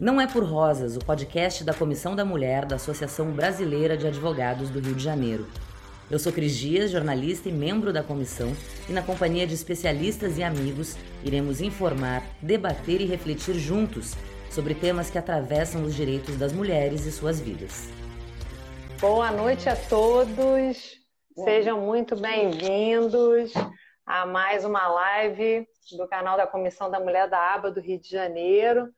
Não é por Rosas, o podcast da Comissão da Mulher da Associação Brasileira de Advogados do Rio de Janeiro. Eu sou Cris Dias, jornalista e membro da comissão, e na companhia de especialistas e amigos, iremos informar, debater e refletir juntos sobre temas que atravessam os direitos das mulheres e suas vidas. Boa noite a todos, sejam muito bem-vindos a mais uma live do canal da Comissão da Mulher da Aba do Rio de Janeiro.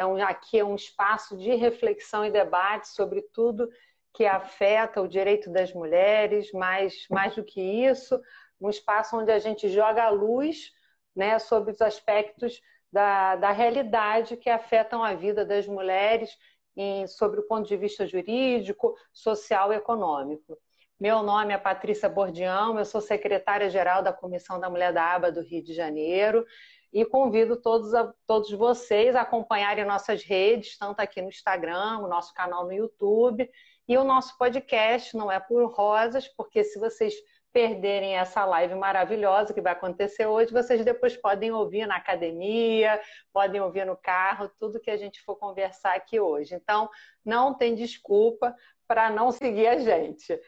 É um, aqui é um espaço de reflexão e debate sobre tudo que afeta o direito das mulheres, mas mais do que isso, um espaço onde a gente joga a luz né, sobre os aspectos da, da realidade que afetam a vida das mulheres em, sobre o ponto de vista jurídico, social e econômico. Meu nome é Patrícia Bordião, eu sou secretária-geral da Comissão da Mulher da Aba do Rio de Janeiro e convido todos, a, todos vocês a acompanharem nossas redes, tanto aqui no Instagram, o nosso canal no YouTube e o nosso podcast, não é por rosas, porque se vocês perderem essa live maravilhosa que vai acontecer hoje, vocês depois podem ouvir na academia, podem ouvir no carro, tudo que a gente for conversar aqui hoje. Então, não tem desculpa para não seguir a gente.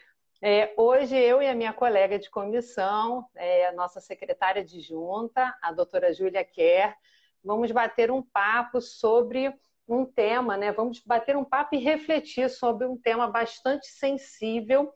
É, hoje, eu e a minha colega de comissão, é, a nossa secretária de junta, a doutora Júlia Kerr, vamos bater um papo sobre um tema, né? Vamos bater um papo e refletir sobre um tema bastante sensível,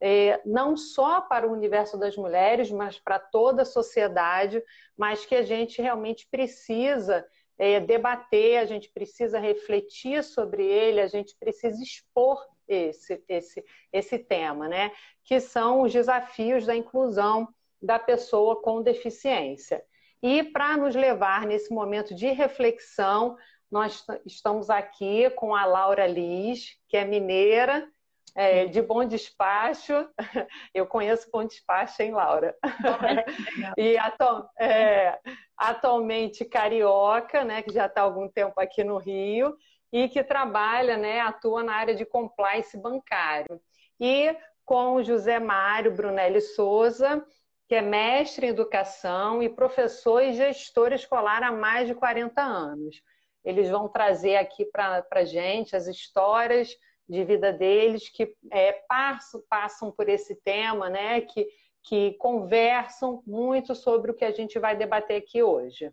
é, não só para o universo das mulheres, mas para toda a sociedade, mas que a gente realmente precisa é, debater, a gente precisa refletir sobre ele, a gente precisa expor esse, esse, esse tema, né? Que são os desafios da inclusão da pessoa com deficiência. E para nos levar nesse momento de reflexão, nós estamos aqui com a Laura Liz, que é mineira, é, de Bom Despacho. Eu conheço Bom Despacho, hein, Laura? e atu é, atualmente carioca, né, que já está há algum tempo aqui no Rio e que trabalha, né, atua na área de compliance bancário. E com o José Mário Brunelli Souza, que é mestre em educação e professor e gestor escolar há mais de 40 anos. Eles vão trazer aqui para a gente as histórias de vida deles que é, passam, passam por esse tema, né? Que, que conversam muito sobre o que a gente vai debater aqui hoje.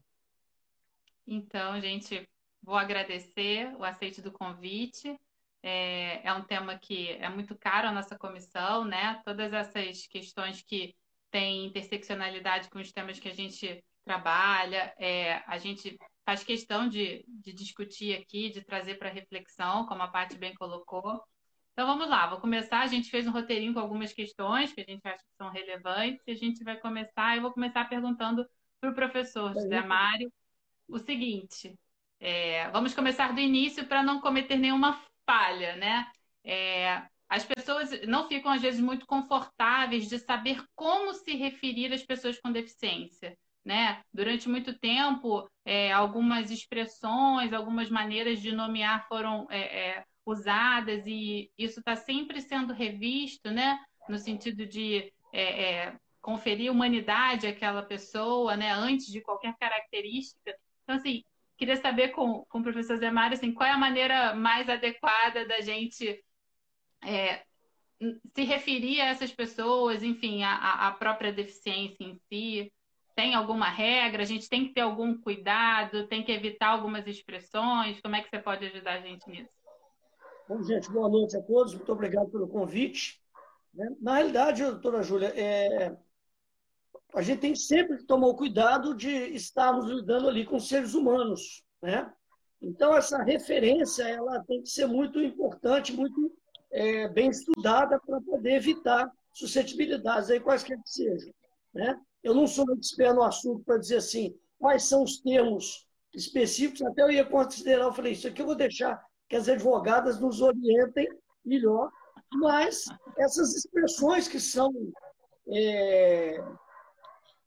Então, gente, vou agradecer o aceite do convite. É, é, um tema que é muito caro à nossa comissão, né? Todas essas questões que têm interseccionalidade com os temas que a gente trabalha, é, a gente faz questão de, de discutir aqui, de trazer para reflexão, como a Paty bem colocou. Então vamos lá, vou começar. A gente fez um roteirinho com algumas questões que a gente acha que são relevantes, e a gente vai começar. Eu vou começar perguntando para o professor José Mário o seguinte: é, vamos começar do início para não cometer nenhuma falha, né? É, as pessoas não ficam, às vezes, muito confortáveis de saber como se referir às pessoas com deficiência. Né? Durante muito tempo, é, algumas expressões, algumas maneiras de nomear foram é, é, usadas e isso está sempre sendo revisto, né? No sentido de é, é, conferir humanidade àquela pessoa, né? Antes de qualquer característica. Então, assim, queria saber com, com o professor Mário, assim, qual é a maneira mais adequada da gente é, se referir a essas pessoas, enfim, a própria deficiência em si tem alguma regra? A gente tem que ter algum cuidado? Tem que evitar algumas expressões? Como é que você pode ajudar a gente nisso? Bom, gente, boa noite a todos. Muito obrigado pelo convite. Né? Na realidade, doutora Júlia, é... a gente tem sempre que tomar o cuidado de estarmos lidando ali com seres humanos. Né? Então, essa referência ela tem que ser muito importante, muito é, bem estudada para poder evitar suscetibilidades, aí, quaisquer que sejam. Né? Eu não sou muito expert no assunto para dizer assim, quais são os termos específicos, até eu ia considerar, eu falei, isso aqui eu vou deixar que as advogadas nos orientem melhor, mas essas expressões que são, é,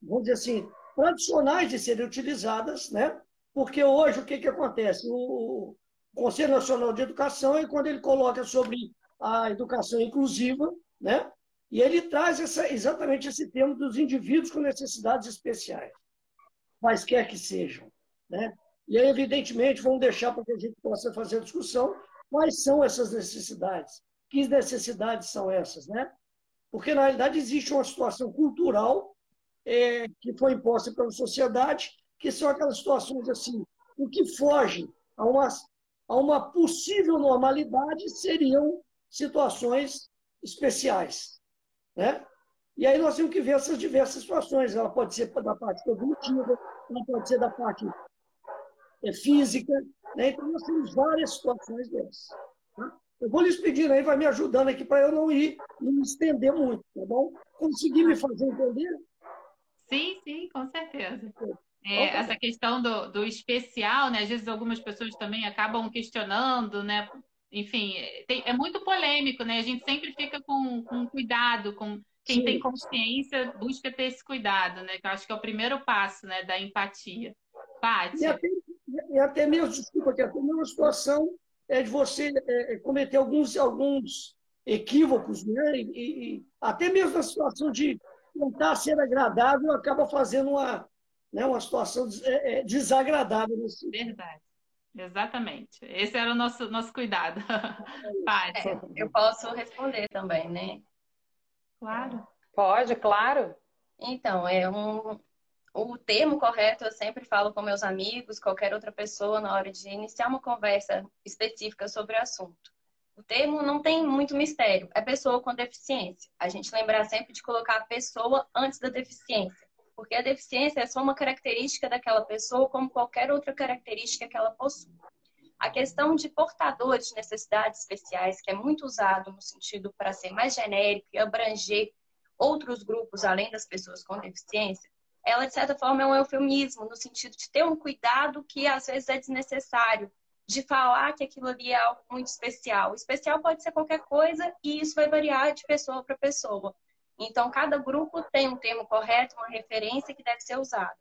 vamos dizer assim, tradicionais de serem utilizadas, né? porque hoje o que, que acontece? O Conselho Nacional de Educação, é quando ele coloca sobre a educação inclusiva, né? E ele traz essa, exatamente esse tema dos indivíduos com necessidades especiais, quaisquer que sejam. Né? E aí, evidentemente, vamos deixar para que a gente possa fazer a discussão quais são essas necessidades. Que necessidades são essas, né? Porque, na realidade, existe uma situação cultural é, que foi imposta pela sociedade, que são aquelas situações assim, o que foge a uma, a uma possível normalidade seriam situações especiais. Né? E aí nós temos que ver essas diversas situações. Ela pode ser da parte cognitiva, ela pode ser da parte é, física. Né? Então nós temos várias situações dessas. Tá? Eu vou lhes pedir aí, vai me ajudando aqui para eu não ir me estender muito, tá bom? Conseguir me fazer entender? Sim, sim, com certeza. É, essa questão do, do especial, né? Às vezes algumas pessoas também acabam questionando, né? Enfim, tem, é muito polêmico, né? A gente sempre fica com, com cuidado, com quem Sim. tem consciência busca ter esse cuidado, né? Que eu acho que é o primeiro passo, né? Da empatia. Paty. E até, e até mesmo, desculpa, que até mesmo uma situação é de você é, é, cometer alguns, alguns equívocos, né? E, e, até mesmo na situação de tentar ser agradável acaba fazendo uma, né, uma situação é, desagradável. Nesse... Verdade. Exatamente. Esse era o nosso, nosso cuidado. É, eu posso responder também, né? Claro. Pode, claro. Então, é um, o termo correto eu sempre falo com meus amigos, qualquer outra pessoa, na hora de iniciar uma conversa específica sobre o assunto. O termo não tem muito mistério, é pessoa com deficiência. A gente lembrar sempre de colocar a pessoa antes da deficiência, porque a deficiência é só uma característica daquela pessoa, como qualquer outra característica que ela possui. A questão de portadores de necessidades especiais, que é muito usado no sentido para ser mais genérico e abranger outros grupos além das pessoas com deficiência, ela de certa forma é um eufemismo no sentido de ter um cuidado que às vezes é desnecessário, de falar que aquilo ali é algo muito especial. Especial pode ser qualquer coisa e isso vai variar de pessoa para pessoa. Então, cada grupo tem um termo correto, uma referência que deve ser usada.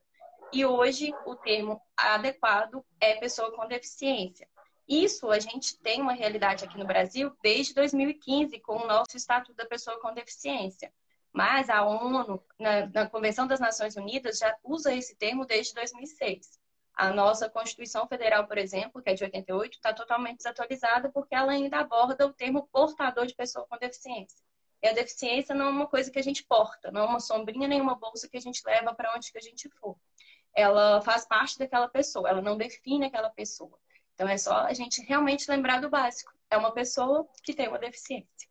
E hoje, o termo adequado é pessoa com deficiência. Isso a gente tem uma realidade aqui no Brasil desde 2015, com o nosso Estatuto da Pessoa com Deficiência. Mas a ONU, na, na Convenção das Nações Unidas, já usa esse termo desde 2006. A nossa Constituição Federal, por exemplo, que é de 88, está totalmente desatualizada porque ela ainda aborda o termo portador de pessoa com deficiência. E a deficiência não é uma coisa que a gente porta, não é uma sombrinha nem uma bolsa que a gente leva para onde que a gente for ela faz parte daquela pessoa, ela não define aquela pessoa. Então é só a gente realmente lembrar do básico. É uma pessoa que tem uma deficiência.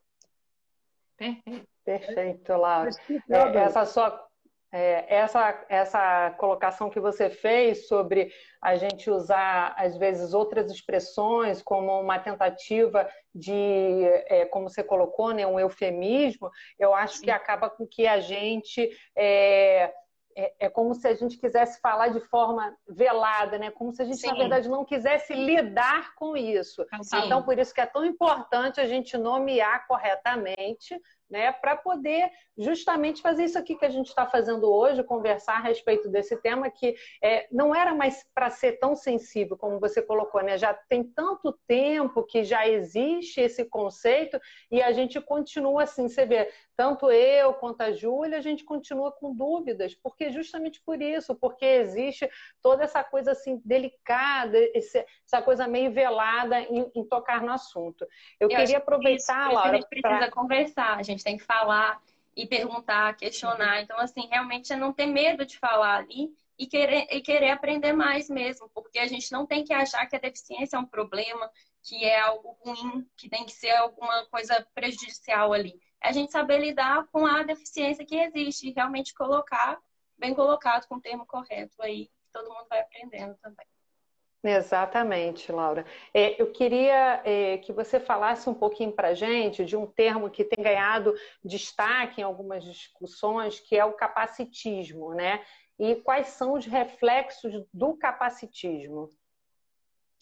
Perfeito, Perfeito Laura. É, essa sua é, essa, essa colocação que você fez sobre a gente usar, às vezes, outras expressões como uma tentativa de, é, como você colocou, né, um eufemismo, eu acho Sim. que acaba com que a gente é, é, é, como se a gente quisesse falar de forma velada, né? Como se a gente, Sim. na verdade, não quisesse lidar com isso. Sim. Então, por isso que é tão importante a gente nomear corretamente né, para poder justamente fazer isso aqui que a gente está fazendo hoje, conversar a respeito desse tema que é, não era mais para ser tão sensível como você colocou, né? Já tem tanto tempo que já existe esse conceito e a gente continua assim, você vê, tanto eu quanto a Júlia, a gente continua com dúvidas, porque justamente por isso, porque existe toda essa coisa assim delicada, essa coisa meio velada em, em tocar no assunto. Eu, eu queria aproveitar, isso, Laura, a gente precisa pra... conversar, a gente tem que falar e perguntar, questionar. Então, assim, realmente é não ter medo de falar ali e querer, e querer aprender mais mesmo, porque a gente não tem que achar que a deficiência é um problema, que é algo ruim, que tem que ser alguma coisa prejudicial ali a gente saber lidar com a deficiência que existe e realmente colocar, bem colocado, com o termo correto aí, que todo mundo vai aprendendo também. Exatamente, Laura. É, eu queria é, que você falasse um pouquinho para a gente de um termo que tem ganhado destaque em algumas discussões, que é o capacitismo, né? E quais são os reflexos do capacitismo?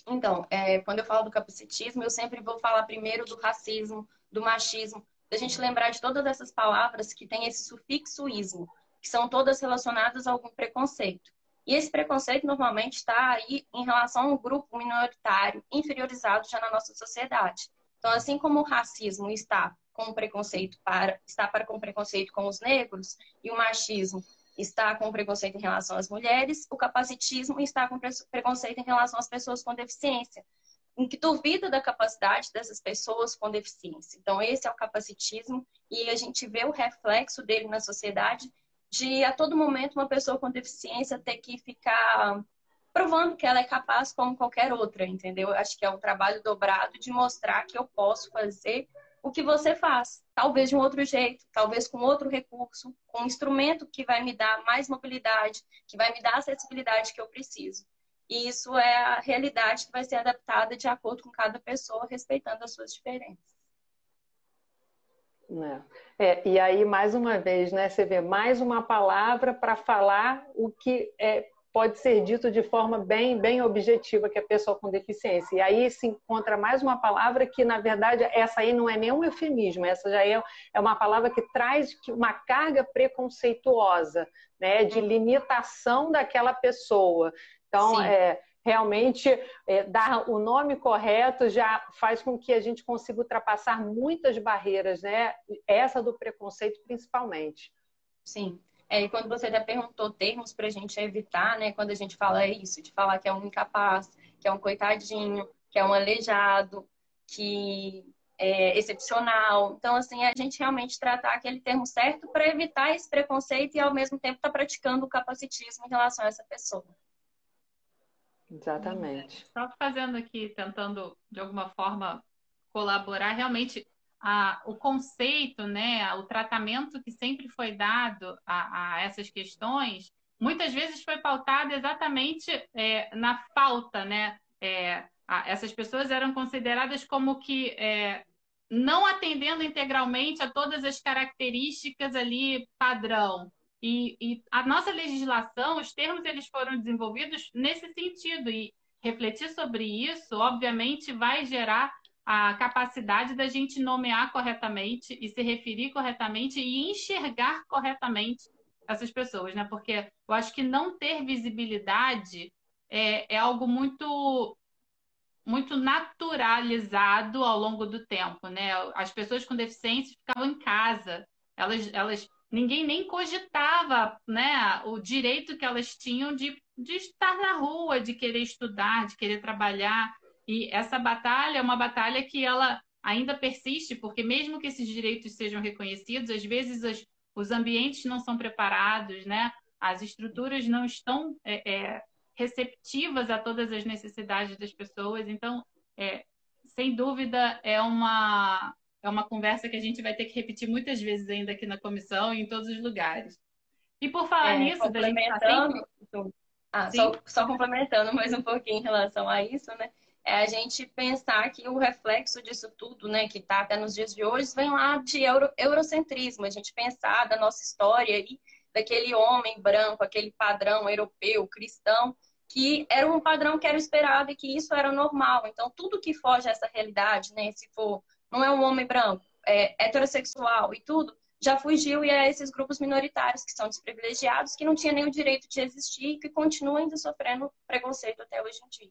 Então, é, quando eu falo do capacitismo, eu sempre vou falar primeiro do racismo, do machismo, a gente lembrar de todas essas palavras que têm esse sufixo ismo, que são todas relacionadas a algum preconceito. E esse preconceito normalmente está aí em relação a um grupo minoritário inferiorizado já na nossa sociedade. Então, assim como o racismo está com preconceito para está para com preconceito com os negros e o machismo está com preconceito em relação às mulheres, o capacitismo está com preconceito em relação às pessoas com deficiência, em que duvida da capacidade dessas pessoas com deficiência. Então, esse é o capacitismo e a gente vê o reflexo dele na sociedade de, a todo momento, uma pessoa com deficiência ter que ficar provando que ela é capaz como qualquer outra, entendeu? Acho que é um trabalho dobrado de mostrar que eu posso fazer o que você faz. Talvez de um outro jeito, talvez com outro recurso, com um instrumento que vai me dar mais mobilidade, que vai me dar a acessibilidade que eu preciso. E isso é a realidade que vai ser adaptada de acordo com cada pessoa, respeitando as suas diferenças. É. É, e aí, mais uma vez, né, você vê mais uma palavra para falar o que é, pode ser dito de forma bem, bem objetiva, que é a pessoa com deficiência. E aí se encontra mais uma palavra que, na verdade, essa aí não é nem um eufemismo, essa já é, é uma palavra que traz uma carga preconceituosa, né, de limitação daquela pessoa. Então, é, realmente, é, dar o nome correto já faz com que a gente consiga ultrapassar muitas barreiras, né? Essa do preconceito, principalmente. Sim. É, e quando você já perguntou termos para a gente evitar, né? Quando a gente fala isso, de falar que é um incapaz, que é um coitadinho, que é um aleijado, que é excepcional. Então, assim, a gente realmente tratar aquele termo certo para evitar esse preconceito e, ao mesmo tempo, estar tá praticando o capacitismo em relação a essa pessoa. Exatamente. Só fazendo aqui, tentando, de alguma forma, colaborar, realmente a, o conceito, né, o tratamento que sempre foi dado a, a essas questões, muitas vezes foi pautado exatamente é, na falta, né? É, a, essas pessoas eram consideradas como que é, não atendendo integralmente a todas as características ali padrão. E, e, a nossa legislação, os termos eles foram desenvolvidos nesse sentido e refletir sobre isso, obviamente, vai gerar a capacidade da gente nomear corretamente e se referir corretamente e enxergar corretamente essas pessoas, né? Porque eu acho que não ter visibilidade é, é algo muito muito naturalizado ao longo do tempo, né? As pessoas com deficiência ficavam em casa, elas, elas ninguém nem cogitava, né, o direito que elas tinham de, de estar na rua, de querer estudar, de querer trabalhar. E essa batalha é uma batalha que ela ainda persiste, porque mesmo que esses direitos sejam reconhecidos, às vezes os, os ambientes não são preparados, né? As estruturas não estão é, é, receptivas a todas as necessidades das pessoas. Então, é, sem dúvida, é uma é uma conversa que a gente vai ter que repetir muitas vezes ainda aqui na comissão e em todos os lugares. E por falar é, nisso, da gente tá sempre... ah, só, só complementando mais um pouquinho em relação a isso, né? é a gente pensar que o reflexo disso tudo, né, que está até nos dias de hoje, vem lá de euro, eurocentrismo, a gente pensar da nossa história aí, daquele homem branco, aquele padrão europeu, cristão, que era um padrão que era esperado e que isso era normal. Então, tudo que foge a essa realidade, né, se for, não é um homem branco, é heterossexual e tudo, já fugiu e é esses grupos minoritários que são desprivilegiados, que não tinham nem o direito de existir e que continuam ainda sofrendo preconceito até hoje em dia.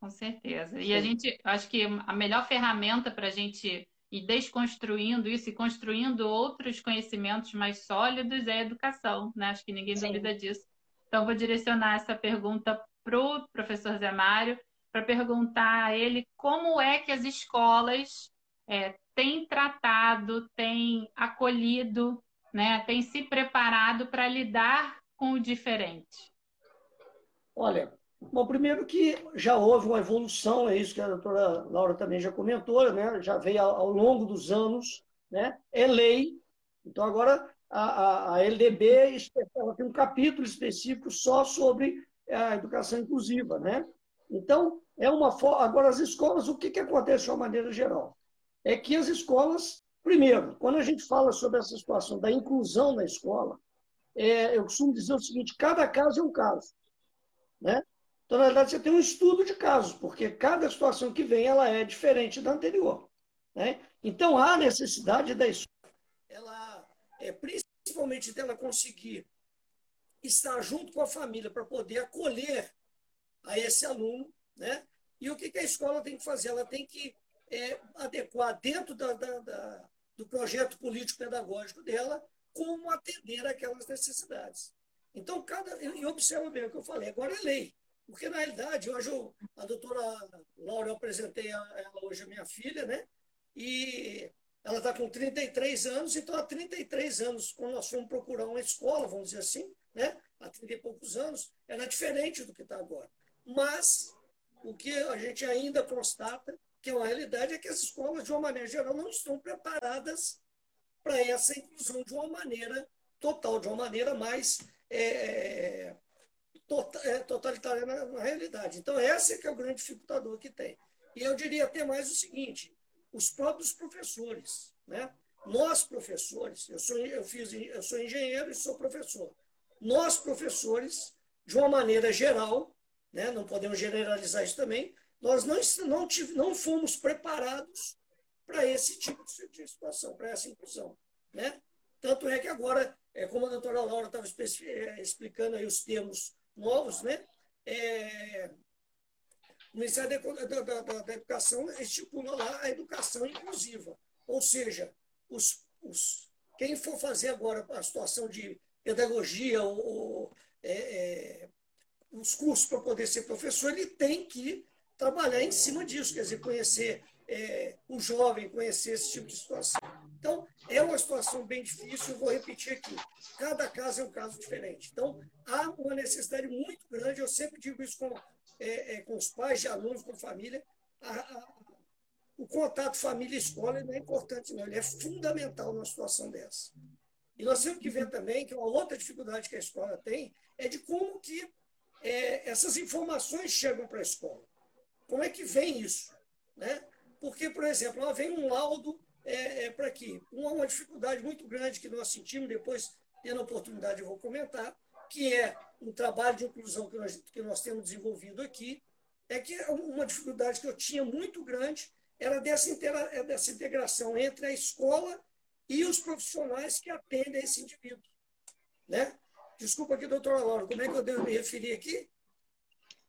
Com certeza. E a gente, acho que a melhor ferramenta para a gente ir desconstruindo isso e construindo outros conhecimentos mais sólidos é a educação, né? Acho que ninguém Sim. duvida disso. Então, vou direcionar essa pergunta para o professor Zé Mário, para perguntar a ele como é que as escolas é, têm tratado, têm acolhido, né, têm se preparado para lidar com o diferente. Olha, Bom, primeiro que já houve uma evolução, é isso que a doutora Laura também já comentou, né? já veio ao, longo dos anos, né? é lei. Então, agora a, a, a LDB ela tem um capítulo específico só sobre a educação inclusiva. Né? Então, é uma Agora, as escolas, o que, que acontece de uma maneira geral? É que as escolas, primeiro, quando a gente fala sobre essa situação da inclusão na escola, é, eu costumo dizer o seguinte: cada caso é um caso. Né? Então, na verdade, você tem um estudo de casos, porque cada situação que vem ela é diferente da anterior. Né? Então, há necessidade da escola, ela, é, principalmente dela conseguir estar junto com a família para poder acolher a esse aluno. Né? E o que, que a escola tem que fazer? Ela tem que é, adequar dentro da, da, da, do projeto político-pedagógico dela como atender aquelas necessidades. Então, cada. E observa bem o que eu falei, agora é lei. Porque, na realidade, hoje a doutora Laura, eu apresentei ela hoje, a minha filha, né? E ela está com 33 anos, então há 33 anos, quando nós fomos procurar uma escola, vamos dizer assim, né? há 30 e poucos anos, era diferente do que está agora. Mas o que a gente ainda constata, que é uma realidade, é que as escolas, de uma maneira geral, não estão preparadas para essa inclusão de uma maneira total, de uma maneira mais é, tota, é, totalitária na, na, realidade. Então, esse é que é o grande dificultador que tem. E eu diria até mais o seguinte, os próprios professores, né? Nós, professores, eu sou, eu, fiz, eu sou engenheiro e sou professor. Nós, professores, de uma maneira geral, né? não podemos generalizar isso também, nós não, não, não fomos preparados para esse tipo de situação, para essa inclusão. Né? Tanto é que agora, é, como a doutora Laura estava é, explicando aí os termos novos, né? É, o Ministério da, da, da, da, Educação estipula lá a educação inclusiva. Ou seja, os, os, quem for fazer agora a situação de pedagogia ou, ou é, é, os cursos para poder ser professor, ele tem que trabalhar em cima disso, quer dizer, conhecer é, o jovem, conhecer esse tipo de situação. Então, é uma situação bem difícil, eu vou repetir aqui. Cada caso é um caso diferente. Então, há uma necessidade muito grande, eu sempre digo isso com, é, é, com os pais de alunos, com família, a, a, o contato família-escola não é importante, não, ele é fundamental numa situação dessa. E nós temos que ver também que uma outra dificuldade que a escola tem é de como que é, essas informações chegam para a escola. Como é que vem isso? Né? Porque, por exemplo, lá vem um laudo é, é para aqui. Uma, uma dificuldade muito grande que nós sentimos, depois, tendo a oportunidade, eu vou comentar, que é um trabalho de inclusão que nós, que nós temos desenvolvido aqui, é que uma dificuldade que eu tinha muito grande era dessa, intera, é dessa integração entre a escola e os profissionais que atendem esse indivíduo. Né? Desculpa aqui, doutora Laura, como é que eu devo me referir aqui?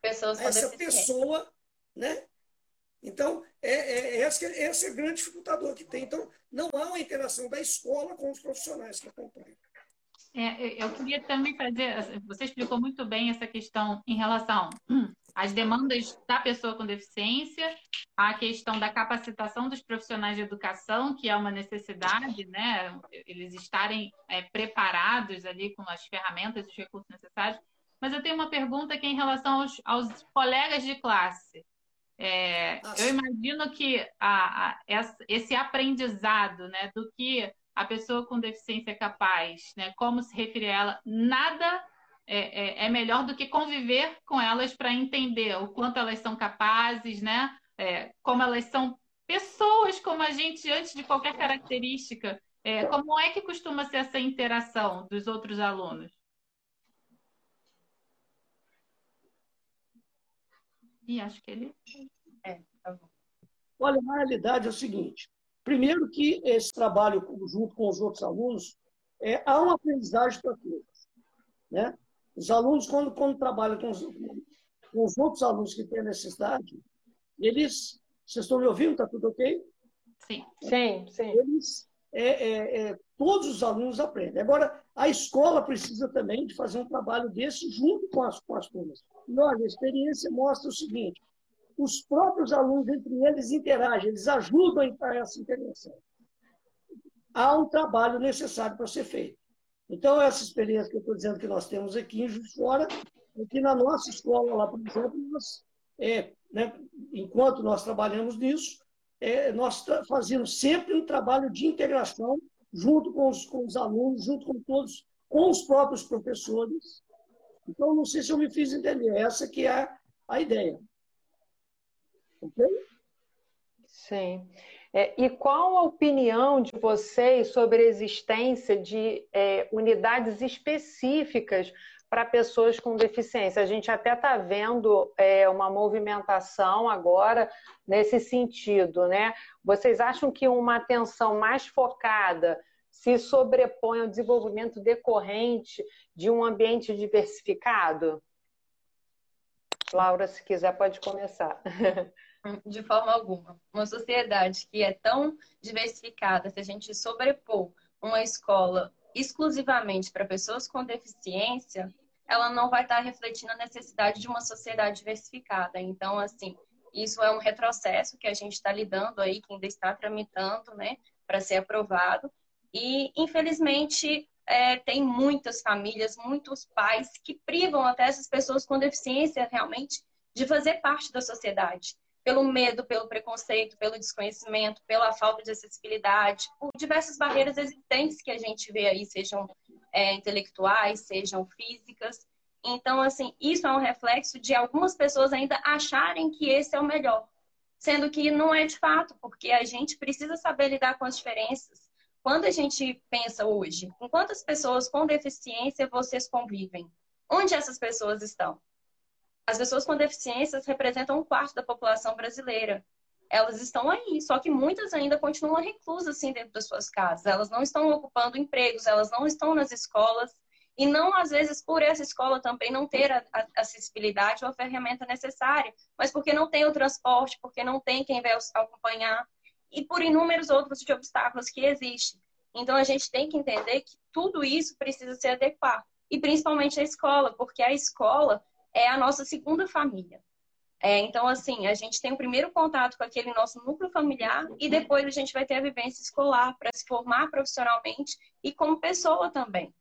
Pessoas com Essa pessoa, né? Então, é, é, esse, esse é o grande dificultador que tem. Então, não há uma interação da escola com os profissionais que acompanham. É, eu queria também fazer. Você explicou muito bem essa questão em relação às demandas da pessoa com deficiência, a questão da capacitação dos profissionais de educação, que é uma necessidade, né? Eles estarem é, preparados ali com as ferramentas e os recursos necessários. Mas eu tenho uma pergunta que é em relação aos, aos colegas de classe. É, eu imagino que a, a, esse aprendizado né, do que a pessoa com deficiência é capaz, né? Como se referir a ela, nada é, é, é melhor do que conviver com elas para entender o quanto elas são capazes, né? É, como elas são pessoas como a gente antes de qualquer característica. É, como é que costuma ser essa interação dos outros alunos? E acho que ele. É, tá bom. Olha, na realidade é o seguinte: Primeiro que esse trabalho junto com os outros alunos, é, há uma aprendizagem para todos. Né? Os alunos, quando, quando trabalham com os, com os outros alunos que têm necessidade, eles... Vocês estão me ouvindo? Está tudo ok? Sim. Sim, sim. Eles, é, é, é, todos os alunos aprendem. Agora, a escola precisa também de fazer um trabalho desse junto com as, com as turmas. E, olha, a experiência mostra o seguinte, os próprios alunos entre eles interagem, eles ajudam a essa interação. Há um trabalho necessário para ser feito. Então, essa experiência que eu estou dizendo que nós temos aqui em Juiz Fora, é que na nossa escola lá, por exemplo, nós, é, né, enquanto nós trabalhamos nisso, é, nós fazemos sempre um trabalho de integração junto com os, com os alunos, junto com todos, com os próprios professores. Então, não sei se eu me fiz entender, essa que é a ideia. Ok? Sim. É, e qual a opinião de vocês sobre a existência de é, unidades específicas para pessoas com deficiência? A gente até está vendo é, uma movimentação agora nesse sentido, né? Vocês acham que uma atenção mais focada se sobrepõe ao desenvolvimento decorrente de um ambiente diversificado? Laura, se quiser, pode começar. de forma alguma. Uma sociedade que é tão diversificada, se a gente sobrepor uma escola exclusivamente para pessoas com deficiência, ela não vai estar refletindo a necessidade de uma sociedade diversificada. Então, assim, isso é um retrocesso que a gente está lidando aí, que ainda está tramitando, né, para ser aprovado. E, infelizmente, é, tem muitas famílias, muitos pais que privam até essas pessoas com deficiência realmente de fazer parte da sociedade. Pelo medo, pelo preconceito, pelo desconhecimento, pela falta de acessibilidade, por diversas barreiras existentes que a gente vê aí, sejam é, intelectuais, sejam físicas. Então, assim, isso é um reflexo de algumas pessoas ainda acharem que esse é o melhor, sendo que não é de fato, porque a gente precisa saber lidar com as diferenças. Quando a gente pensa hoje, com quantas pessoas com deficiência vocês convivem? Onde essas pessoas estão? As pessoas com deficiências representam um quarto da população brasileira. Elas estão aí, só que muitas ainda continuam reclusas assim dentro das suas casas. Elas não estão ocupando empregos, elas não estão nas escolas e não às vezes por essa escola também não ter a, acessibilidade ou a ferramenta necessária, mas porque não tem o transporte, porque não tem quem vai acompanhar e por inúmeros outros de obstáculos que existem. Então a gente tem que entender que tudo isso precisa ser adequado e principalmente a escola, porque a escola é a nossa segunda família. É, então, assim, a gente tem o primeiro contato com aquele nosso núcleo familiar e depois a gente vai ter a vivência escolar para se formar profissionalmente e como pessoa também.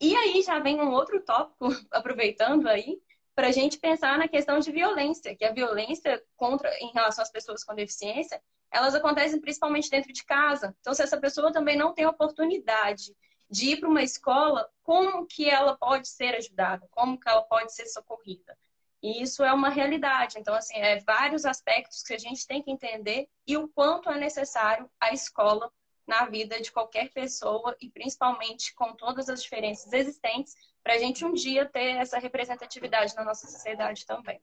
E aí já vem um outro tópico, aproveitando aí, para a gente pensar na questão de violência, que a violência contra em relação às pessoas com deficiência, elas acontecem principalmente dentro de casa. Então, se essa pessoa também não tem oportunidade de ir para uma escola, como que ela pode ser ajudada? Como que ela pode ser socorrida? E isso é uma realidade. Então, assim, é vários aspectos que a gente tem que entender e o quanto é necessário a escola na vida de qualquer pessoa e principalmente com todas as diferenças existentes para a gente um dia ter essa representatividade na nossa sociedade também.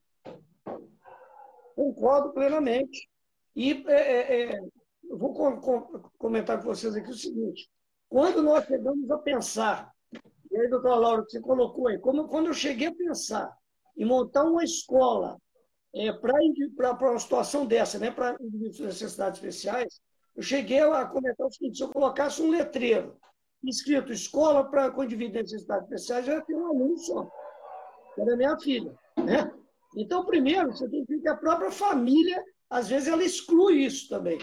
Concordo plenamente. E é, é, é vou com, com, comentar com vocês aqui o seguinte: quando nós chegamos a pensar, e aí, doutora Laura, você colocou aí, como, quando eu cheguei a pensar em montar uma escola é, para uma situação dessa, né, para indivíduos com necessidades especiais, eu cheguei a comentar o seguinte: se eu colocasse um letreiro escrito escola para com indivíduos de necessidades especiais, já tem um aluno só, que era minha filha. Né? Então, primeiro, você tem que ver que a própria família, às vezes, ela exclui isso também.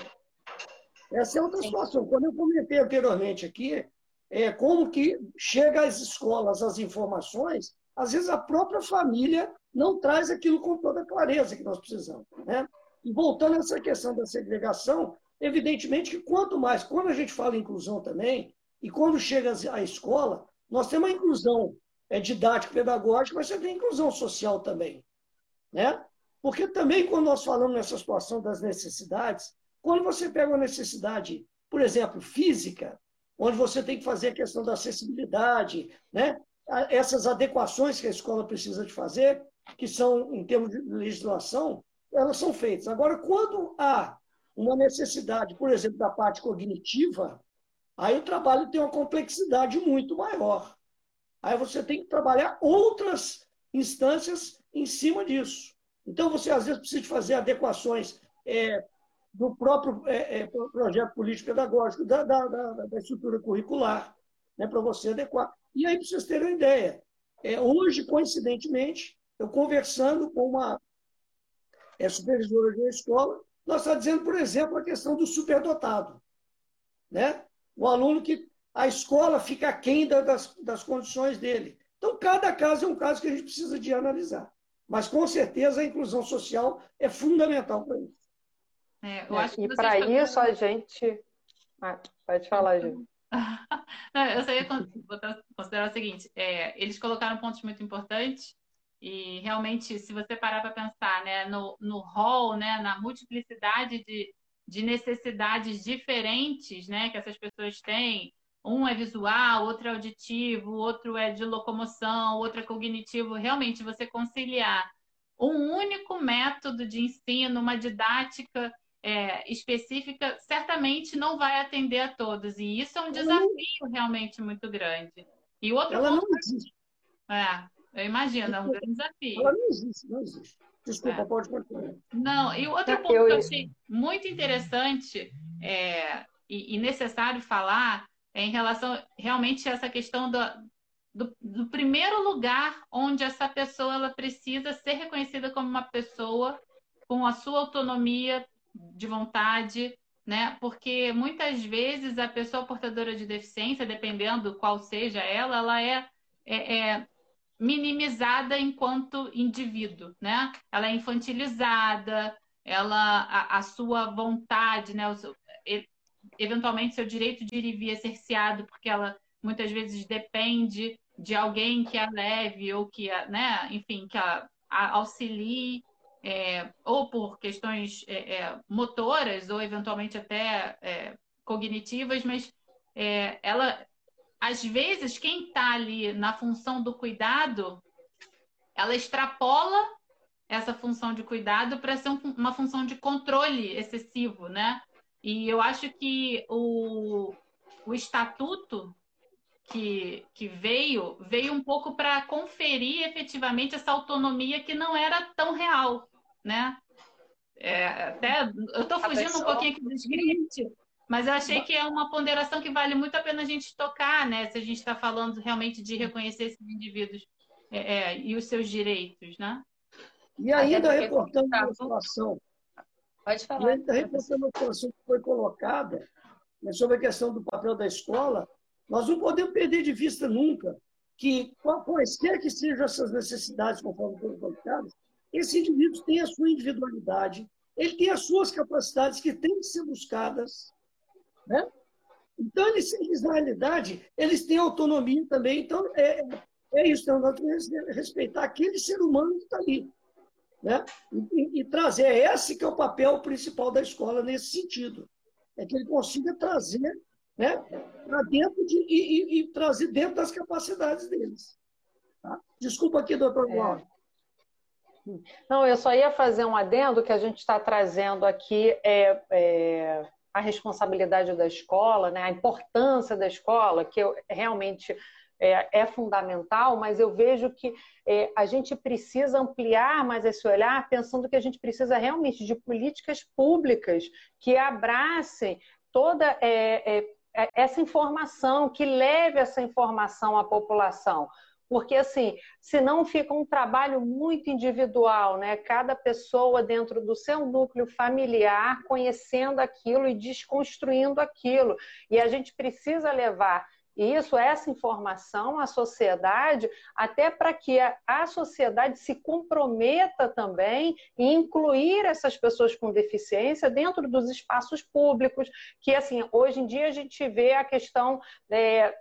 Essa é outra situação. Quando eu comentei anteriormente aqui, é, como que chega às escolas as informações, às vezes a própria família não traz aquilo com toda a clareza que nós precisamos. Né? E voltando a essa questão da segregação, evidentemente que quanto mais, quando a gente fala em inclusão também, e quando chega à escola, nós temos a inclusão é, didático-pedagógica, mas você tem inclusão social também. Né? Porque também, quando nós falamos nessa situação das necessidades, quando você pega uma necessidade, por exemplo, física, onde você tem que fazer a questão da acessibilidade, né? essas adequações que a escola precisa de fazer, que são, em termos de legislação, elas são feitas. Agora, quando há uma necessidade, por exemplo, da parte cognitiva, Aí o trabalho tem uma complexidade muito maior. Aí você tem que trabalhar outras instâncias em cima disso. Então, você às vezes precisa fazer adequações é, do próprio é, é, projeto político-pedagógico, da, da, da, da, estrutura curricular, né, para você adequar. E aí, para vocês terem uma ideia, é, hoje, coincidentemente, eu conversando com uma é, supervisora de uma escola, nós estamos dizendo, por exemplo, a questão do superdotado. Né? o aluno que a escola fica aquém das, das condições dele. Então, cada caso é um caso que a gente precisa de analisar. Mas, com certeza, a inclusão social é fundamental para isso. É, é, e para isso, a gente... Ah, pode falar, Ju. eu só ia considerar o seguinte, é, eles colocaram pontos muito importantes e realmente, se você parar para pensar né, no, no rol, né, na multiplicidade de, de necessidades diferentes né, que essas pessoas têm. Um é visual, outro é auditivo, outro é de locomoção, outro é cognitivo. Realmente, você conciliar um único método de ensino, uma didática é, específica, certamente não vai atender a todos. E isso é um desafio realmente muito grande. E outro Ela ponto... não existe. É, eu imagino, é um grande desafio. Ela não existe, não existe. Desculpa, é. pode continuar. Não, e outro ponto que eu achei muito interessante é, e, e necessário falar é em relação realmente a essa questão do, do, do, primeiro lugar onde essa pessoa ela precisa ser reconhecida como uma pessoa com a sua autonomia de vontade, né? Porque muitas vezes a pessoa portadora de deficiência, dependendo qual seja ela, ela é, é, é minimizada enquanto indivíduo, né? Ela é infantilizada, ela a, a sua vontade, né? Seu, eventualmente seu direito de ir e vir é cerceado porque ela muitas vezes depende de alguém que a leve ou que a, né, enfim, que a, a auxilie é, ou por questões é, é, motoras ou eventualmente até é, cognitivas, mas é, ela, às vezes, quem está ali na função do cuidado, ela extrapola essa função de cuidado para ser um, uma função de controle excessivo, né? E eu acho que o, o estatuto que, que veio, veio um pouco para conferir efetivamente essa autonomia que não era tão real né? É, até eu estou fugindo pessoa... um pouquinho aqui do script, mas eu achei que é uma ponderação que vale muito a pena a gente tocar, né? Se a gente está falando realmente de reconhecer esses indivíduos é, é, e os seus direitos, né? E ainda reportando uma situação. Pode falar. E ainda reportando uma situação que foi colocada né, sobre a questão do papel da escola, nós não podemos perder de vista nunca que, quaisquer que sejam essas necessidades, conforme foram colocadas, esse indivíduo tem a sua individualidade, ele tem as suas capacidades que têm que ser buscadas. Né? Então, eles, eles, na realidade, eles têm autonomia também. Então, é, é isso. Então, nós temos que respeitar aquele ser humano que está ali. Né? E, e, trazer. É esse que é o papel principal da escola nesse sentido. É que ele consiga trazer né, para dentro de, e, e, e, trazer dentro das capacidades deles. Tá? Desculpa aqui, doutor é. Não, eu só ia fazer um adendo que a gente está trazendo aqui é, é, a responsabilidade da escola, né, a importância da escola, que eu, realmente é, é, fundamental, mas eu vejo que é, a gente precisa ampliar mais esse olhar, pensando que a gente precisa realmente de políticas públicas que abracem toda é, é, essa informação, que leve essa informação à população porque assim, senão fica um trabalho muito individual, né? Cada pessoa dentro do seu núcleo familiar conhecendo aquilo e desconstruindo aquilo. E a gente precisa levar isso, essa informação à sociedade, até para que a, sociedade se comprometa também em incluir essas pessoas com deficiência dentro dos espaços públicos, que assim, hoje em dia a gente vê a questão é,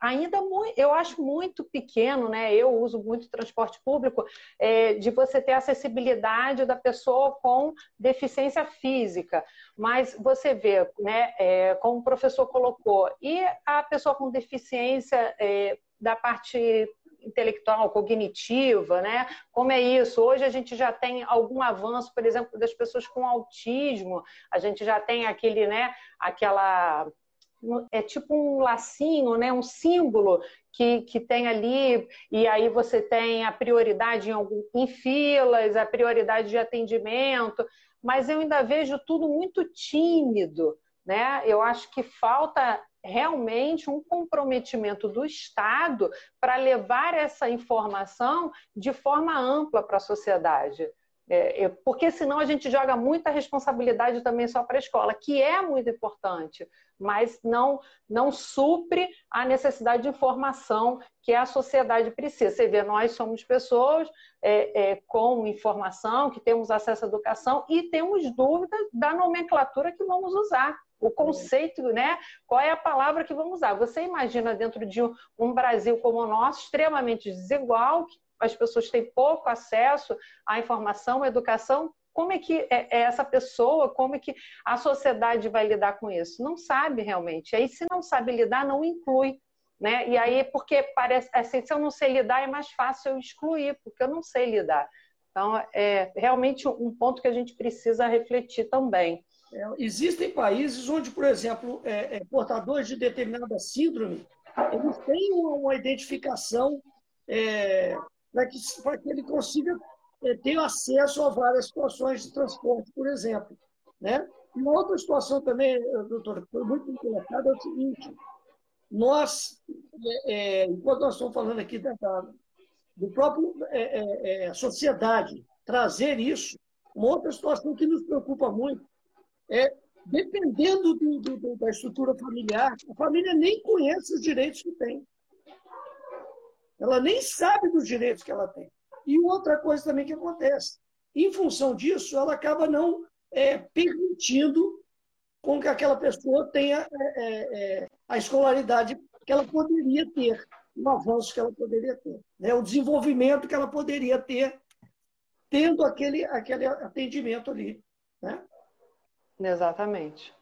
ainda eu acho muito pequeno, né? Eu uso muito transporte público, é, de você ter acessibilidade da pessoa com deficiência física. Mas você vê, né, é, como o professor colocou, e a pessoa com deficiência é, da parte intelectual, cognitiva, né? Como é isso? Hoje a gente já tem algum avanço, por exemplo, das pessoas com autismo. A gente já tem aquele, né? Aquela é tipo um lacinho, né? um símbolo que, que tem ali, e aí você tem a prioridade em, algum, em filas, a prioridade de atendimento, mas eu ainda vejo tudo muito tímido. Né? Eu acho que falta realmente um comprometimento do Estado para levar essa informação de forma ampla para a sociedade. É, porque senão a gente joga muita responsabilidade também só para a escola, que é muito importante, mas não, não supre a necessidade de informação que a sociedade precisa. Você vê, nós somos pessoas é, é, com informação, que temos acesso à educação e temos dúvidas da nomenclatura que vamos usar. O conceito, né? Qual é a palavra que vamos usar? Você imagina dentro de um Brasil como o nosso, extremamente desigual, as pessoas têm pouco acesso à informação, à educação, como é que é, é essa pessoa, como é que a sociedade vai lidar com isso? Não sabe realmente. Aí, se não sabe lidar, não inclui. Né? E aí, porque parece assim, se eu não sei lidar, é mais fácil eu excluir, porque eu não sei lidar. Então, é realmente um ponto que a gente precisa refletir também. É, existem países onde, por exemplo, é, é, portadores de determinada síndrome, eles têm uma, uma identificação é, para que, que ele consiga é, ter acesso a várias situações de transporte, por exemplo. Né? Uma outra situação também, doutor, que foi muito colocada, é o seguinte: nós, é, enquanto nós estamos falando aqui da, do próprio é, é, sociedade, trazer isso, uma outra situação que nos preocupa muito é, dependendo do, do, da estrutura familiar, a família nem conhece os direitos que tem. Ela nem sabe dos direitos que ela tem. E outra coisa também que acontece, em função disso, ela acaba não é, permitindo com que aquela pessoa tenha é, é, é, a escolaridade que ela poderia ter, o avanço que ela poderia ter, né? o desenvolvimento que ela poderia ter, tendo aquele, aquele atendimento ali. Né? Exatamente.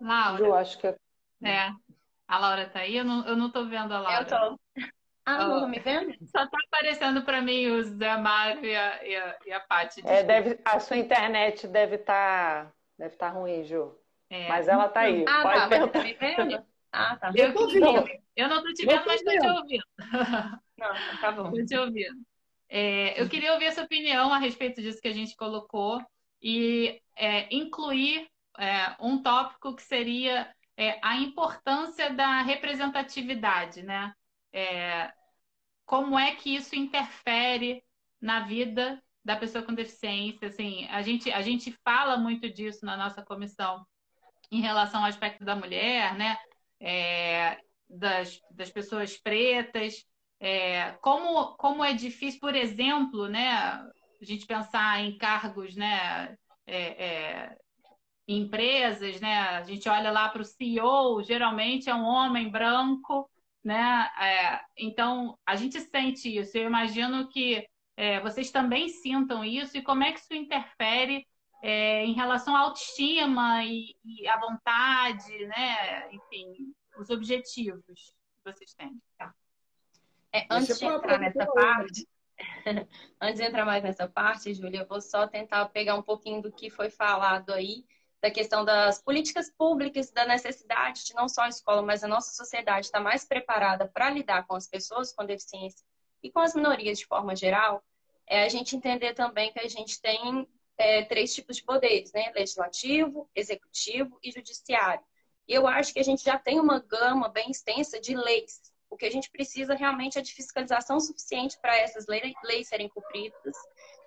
Laura. Eu acho que é... A Laura está aí? Eu não, eu não tô vendo a Laura. Eu tô. Ah, não tá me vendo? Só tá aparecendo para mim o Zé Mário e a, e a, e a Paty. É, deve, a sua internet deve estar tá, deve tá ruim, Ju. É. Mas ela tá aí. Ah, Pode tá. Perguntar. Tá me vendo? Ah, tá. Eu, tô ouvindo. eu não tô te vendo, mas tô te ouvindo. Não, tá bom. Tô te ouvindo. É, eu queria ouvir essa opinião a respeito disso que a gente colocou e é, incluir é, um tópico que seria é, a importância da representatividade, né? É, como é que isso interfere na vida da pessoa com deficiência? Assim, a gente, a gente fala muito disso na nossa comissão em relação ao aspecto da mulher, né? É, das, das pessoas pretas, é, como, como é difícil, por exemplo, né, a gente pensar em cargos, né, é, é, empresas, né, a gente olha lá para o CEO, geralmente é um homem branco, né, é, então a gente sente isso. Eu imagino que é, vocês também sintam isso e como é que isso interfere é, em relação à autoestima e, e à vontade, né, enfim, os objetivos que vocês têm. Tá. É, antes de entrar nessa parte, antes de entrar mais nessa parte, Júlia, eu vou só tentar pegar um pouquinho do que foi falado aí, da questão das políticas públicas, da necessidade de não só a escola, mas a nossa sociedade estar mais preparada para lidar com as pessoas com deficiência e com as minorias de forma geral, é a gente entender também que a gente tem é, três tipos de poderes, né? Legislativo, executivo e judiciário. E eu acho que a gente já tem uma gama bem extensa de leis o que a gente precisa realmente é de fiscalização suficiente para essas leis serem cumpridas,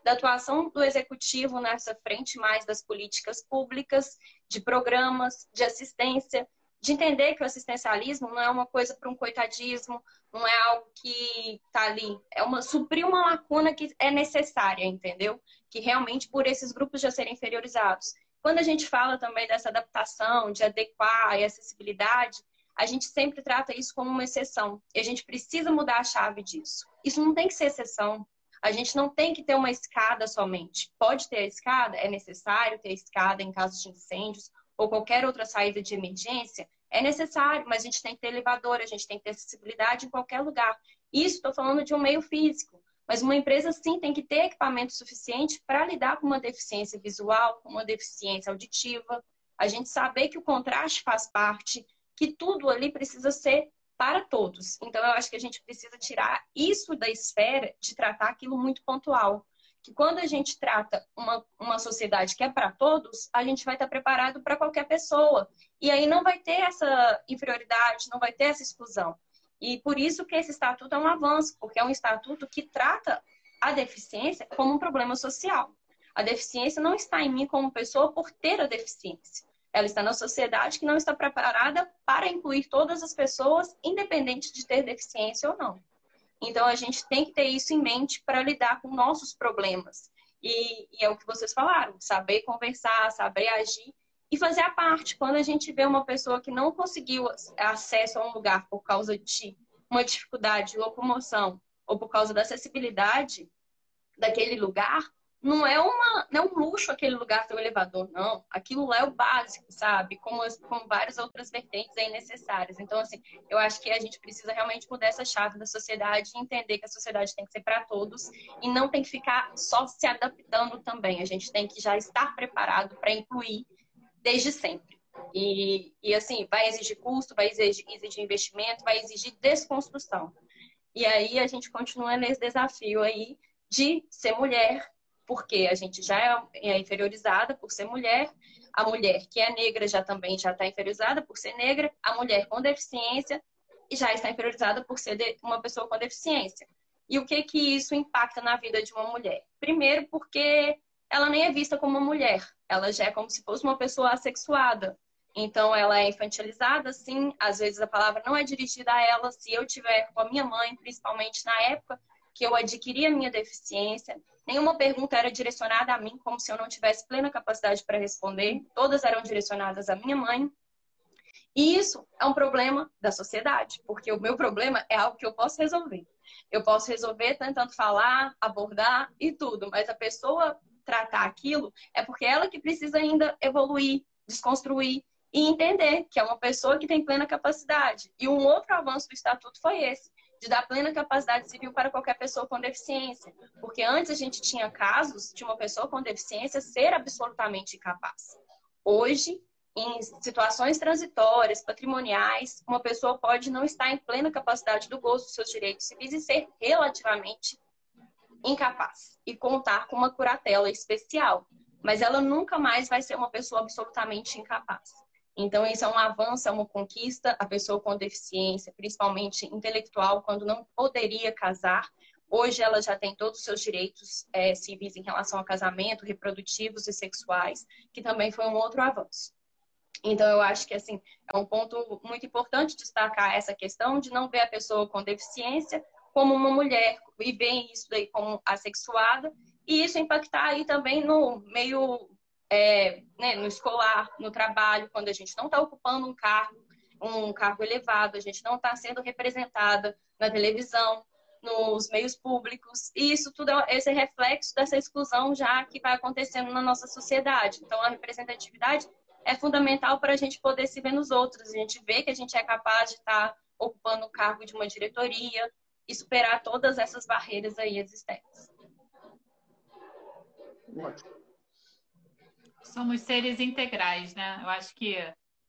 da atuação do executivo nessa frente mais das políticas públicas, de programas, de assistência, de entender que o assistencialismo não é uma coisa para um coitadismo, não é algo que está ali, é uma suprir uma lacuna que é necessária, entendeu? Que realmente por esses grupos já serem inferiorizados. Quando a gente fala também dessa adaptação, de adequar e acessibilidade, a gente sempre trata isso como uma exceção. E a gente precisa mudar a chave disso. Isso não tem que ser exceção. A gente não tem que ter uma escada somente. Pode ter a escada, é necessário ter a escada em caso de incêndios ou qualquer outra saída de emergência, é necessário, mas a gente tem que ter elevador, a gente tem que ter acessibilidade em qualquer lugar. Isso estou falando de um meio físico. Mas uma empresa sim tem que ter equipamento suficiente para lidar com uma deficiência visual, com uma deficiência auditiva. A gente saber que o contraste faz parte, que tudo ali precisa ser para todos. Então, eu acho que a gente precisa tirar isso da esfera de tratar aquilo muito pontual. Que quando a gente trata uma, uma sociedade que é para todos, a gente vai estar preparado para qualquer pessoa. E aí não vai ter essa inferioridade, não vai ter essa exclusão. E por isso que esse estatuto é um avanço, porque é um estatuto que trata a deficiência como um problema social. A deficiência não está em mim como pessoa por ter a deficiência. Ela está na sociedade que não está preparada para incluir todas as pessoas, independente de ter deficiência ou não. Então, a gente tem que ter isso em mente para lidar com nossos problemas. E, e, é o que vocês falaram: saber conversar, saber agir e fazer a parte. Quando a gente vê uma pessoa que não conseguiu acesso a um lugar por causa de uma dificuldade de locomoção ou por causa da acessibilidade daquele lugar, não é, uma, não é um luxo aquele lugar ter um elevador, não. Aquilo lá é o básico, sabe? Como, como várias outras vertentes aí necessárias. Então, assim, eu acho que a gente precisa realmente mudar essa chave da sociedade e entender que a sociedade tem que ser para todos e não tem que ficar só se adaptando também. A gente tem que já estar preparado para incluir desde sempre. E, e, assim, vai exigir custo, vai exigir, exigir investimento, vai exigir desconstrução. E aí a gente continua nesse desafio aí de ser mulher, porque a gente já é, é inferiorizada por ser mulher, a mulher que é negra já também já está inferiorizada por ser negra, a mulher com deficiência já está inferiorizada por ser uma pessoa com deficiência. E o que que isso impacta na vida de uma mulher? Primeiro, porque ela nem é vista como uma mulher, ela já é como se fosse uma pessoa assexuada. Então, ela é infantilizada, sim. Às vezes a palavra não é dirigida a ela. Se eu tiver com a minha mãe, principalmente na época que eu adquiri a minha deficiência, nenhuma pergunta era direcionada a mim, como se eu não tivesse plena capacidade para responder. Todas eram direcionadas à minha mãe. E isso é um problema da sociedade, porque o meu problema é algo que eu posso resolver. Eu posso resolver tentando falar, abordar e tudo, mas a pessoa tratar aquilo é porque ela que precisa ainda evoluir, desconstruir e entender que é uma pessoa que tem plena capacidade. E um outro avanço do estatuto foi esse, de dar plena capacidade civil para qualquer pessoa com deficiência. Porque antes a gente tinha casos de uma pessoa com deficiência ser absolutamente incapaz. Hoje, em situações transitórias, patrimoniais, uma pessoa pode não estar em plena capacidade do gozo dos seus direitos civis e ser relativamente incapaz e contar com uma curatela especial. Mas ela nunca mais vai ser uma pessoa absolutamente incapaz. Então, isso é um avanço, é uma conquista. A pessoa com deficiência, principalmente intelectual, quando não poderia casar, hoje ela já tem todos os seus direitos é, civis em relação ao casamento, reprodutivos e sexuais, que também foi um outro avanço. Então, eu acho que assim, é um ponto muito importante destacar essa questão de não ver a pessoa com deficiência como uma mulher e ver isso daí como assexuada, e isso impactar aí também no meio é, né, no escolar, no trabalho, quando a gente não está ocupando um cargo, um cargo elevado, a gente não está sendo representada na televisão, nos meios públicos. E isso tudo é esse reflexo dessa exclusão já que vai acontecendo na nossa sociedade. Então, a representatividade é fundamental para a gente poder se ver nos outros. A gente vê que a gente é capaz de estar tá ocupando o cargo de uma diretoria e superar todas essas barreiras aí existentes. Ótimo somos seres integrais, né? Eu acho que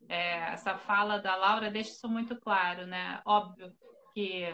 é, essa fala da Laura deixa isso muito claro, né? Óbvio que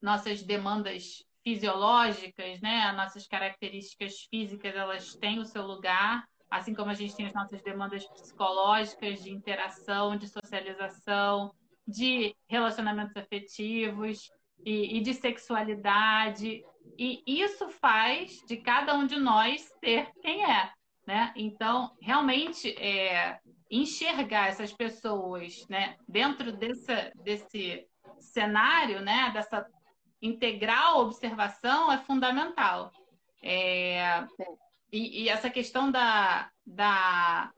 nossas demandas fisiológicas, né, nossas características físicas, elas têm o seu lugar, assim como a gente tem as nossas demandas psicológicas de interação, de socialização, de relacionamentos afetivos e, e de sexualidade. E isso faz de cada um de nós ser quem é. Né? Então, realmente, é, enxergar essas pessoas né, dentro desse, desse cenário, né, dessa integral observação, é fundamental. É, e, e, essa questão da, da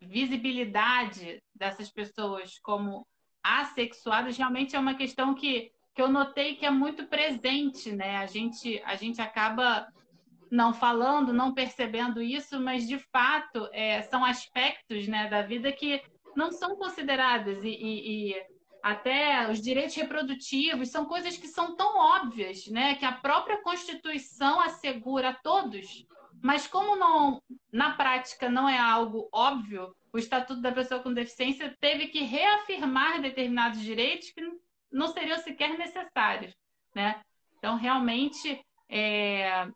visibilidade dessas pessoas como assexuadas realmente é uma questão que, que eu notei que é muito presente, né? A gente, a gente acaba não falando, não percebendo isso, mas de fato é, são aspectos né, da vida que não são considerados e, e, e, até os direitos reprodutivos são coisas que são tão óbvias, né, que a própria Constituição assegura a todos, mas como não na prática não é algo óbvio, o Estatuto da Pessoa com Deficiência teve que reafirmar determinados direitos que não seriam sequer necessários, né? Então realmente é,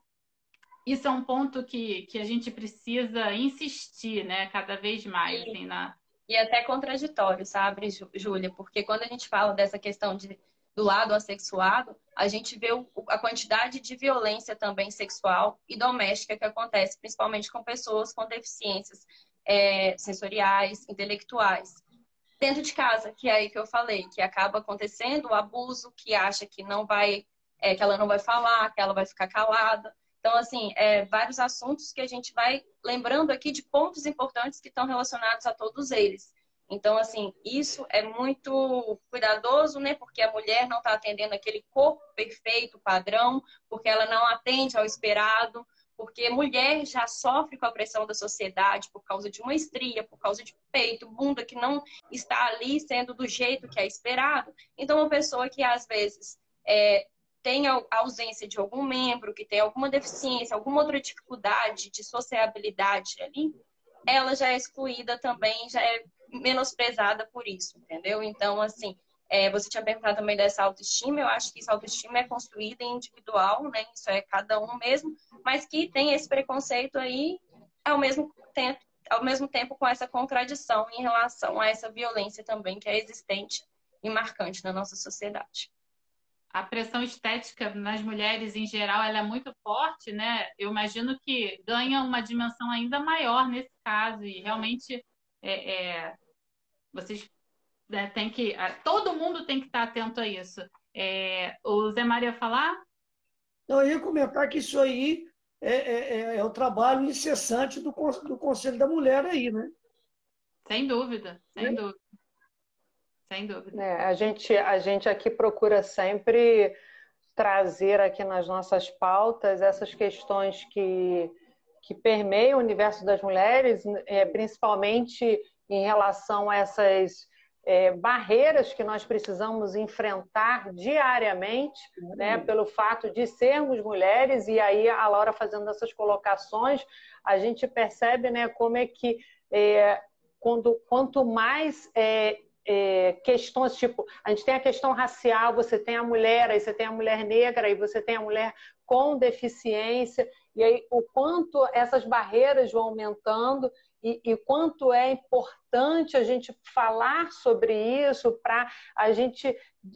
isso é um ponto que, que a gente precisa insistir, né, cada vez mais. Assim, na... E até contraditório, sabe, Júlia? Porque quando a gente fala dessa questão de, do lado assexuado, a gente vê o, a quantidade de violência também sexual e doméstica que acontece, principalmente com pessoas com deficiências é, sensoriais, intelectuais. Dentro de casa, que é aí que eu falei, que acaba acontecendo o abuso, que acha que não vai, é, que ela não vai falar, que ela vai ficar calada. Então, assim, é, vários assuntos que a gente vai lembrando aqui de pontos importantes que estão relacionados a todos eles. Então, assim, isso é muito cuidadoso, né? Porque a mulher não está atendendo aquele corpo perfeito, padrão, porque ela não atende ao esperado, porque mulher já sofre com a pressão da sociedade por causa de uma estria, por causa de peito, bunda que não está ali sendo do jeito que é esperado. Então, uma pessoa que às vezes é, tem a ausência de algum membro, que tem alguma deficiência, alguma outra dificuldade de sociabilidade ali, ela já é excluída também, já é menosprezada por isso, entendeu? Então, assim, É, você tinha perguntado também dessa autoestima, eu acho que essa autoestima é construída individual, né? Isso é cada um mesmo, mas que tem esse preconceito aí ao mesmo tempo, ao mesmo tempo com essa contradição em relação a essa violência também que é existente e marcante na nossa sociedade. A pressão estética nas mulheres em geral ela é muito forte, né? Eu imagino que ganha uma dimensão ainda maior nesse caso e realmente é, é, vocês né, tem que. Todo mundo tem que estar atento a isso. É, o Zé Maria falar? Não, eu ia comentar que isso aí é, é, é, é o trabalho incessante do, do Conselho da Mulher aí, né? Sem dúvida, sem é. dúvida. Sem dúvida. É, a, gente, a gente aqui procura sempre trazer aqui nas nossas pautas essas questões que, que permeiam o universo das mulheres, é, principalmente em relação a essas é, barreiras que nós precisamos enfrentar diariamente, uhum. né, pelo fato de sermos mulheres, e aí a Laura fazendo essas colocações, a gente percebe né, como é que é, quando, quanto mais é, é, questões, tipo, a gente tem a questão racial, você tem a mulher, aí você tem a mulher negra, aí você tem a mulher com deficiência, e aí o quanto essas barreiras vão aumentando e, e quanto é importante a gente falar sobre isso para a gente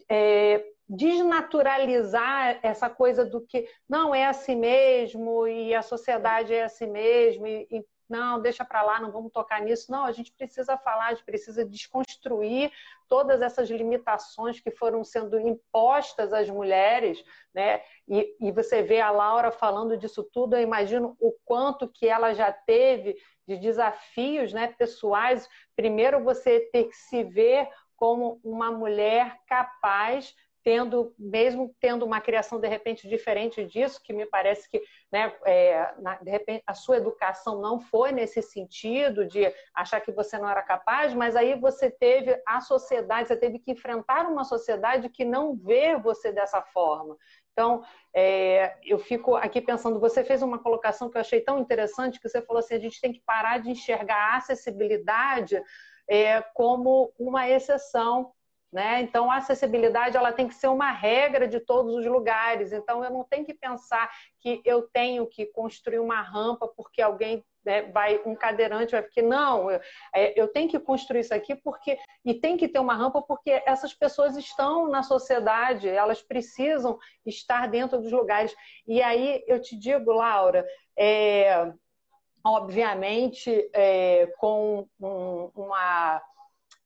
é, desnaturalizar essa coisa do que não é assim mesmo e a sociedade é assim mesmo e, e não, deixa para lá, não vamos tocar nisso. Não, a gente precisa falar, a gente precisa desconstruir todas essas limitações que foram sendo impostas às mulheres, né? E, e você vê a Laura falando disso tudo, eu imagino o quanto que ela já teve de desafios né, pessoais. Primeiro, você ter que se ver como uma mulher capaz, tendo, mesmo tendo uma criação de repente diferente disso, que me parece que né, é, na, de repente a sua educação não foi nesse sentido de achar que você não era capaz, mas aí você teve a sociedade, você teve que enfrentar uma sociedade que não vê você dessa forma. Então, é, eu fico aqui pensando, você fez uma colocação que eu achei tão interessante, que você falou assim, a gente tem que parar de enxergar a acessibilidade é, como uma exceção. Né? Então, a acessibilidade ela tem que ser uma regra de todos os lugares. Então, eu não tenho que pensar que eu tenho que construir uma rampa porque alguém né, vai um cadeirante vai porque não, eu, é, eu tenho que construir isso aqui porque e tem que ter uma rampa porque essas pessoas estão na sociedade, elas precisam estar dentro dos lugares. E aí eu te digo, Laura, é, obviamente é, com um, uma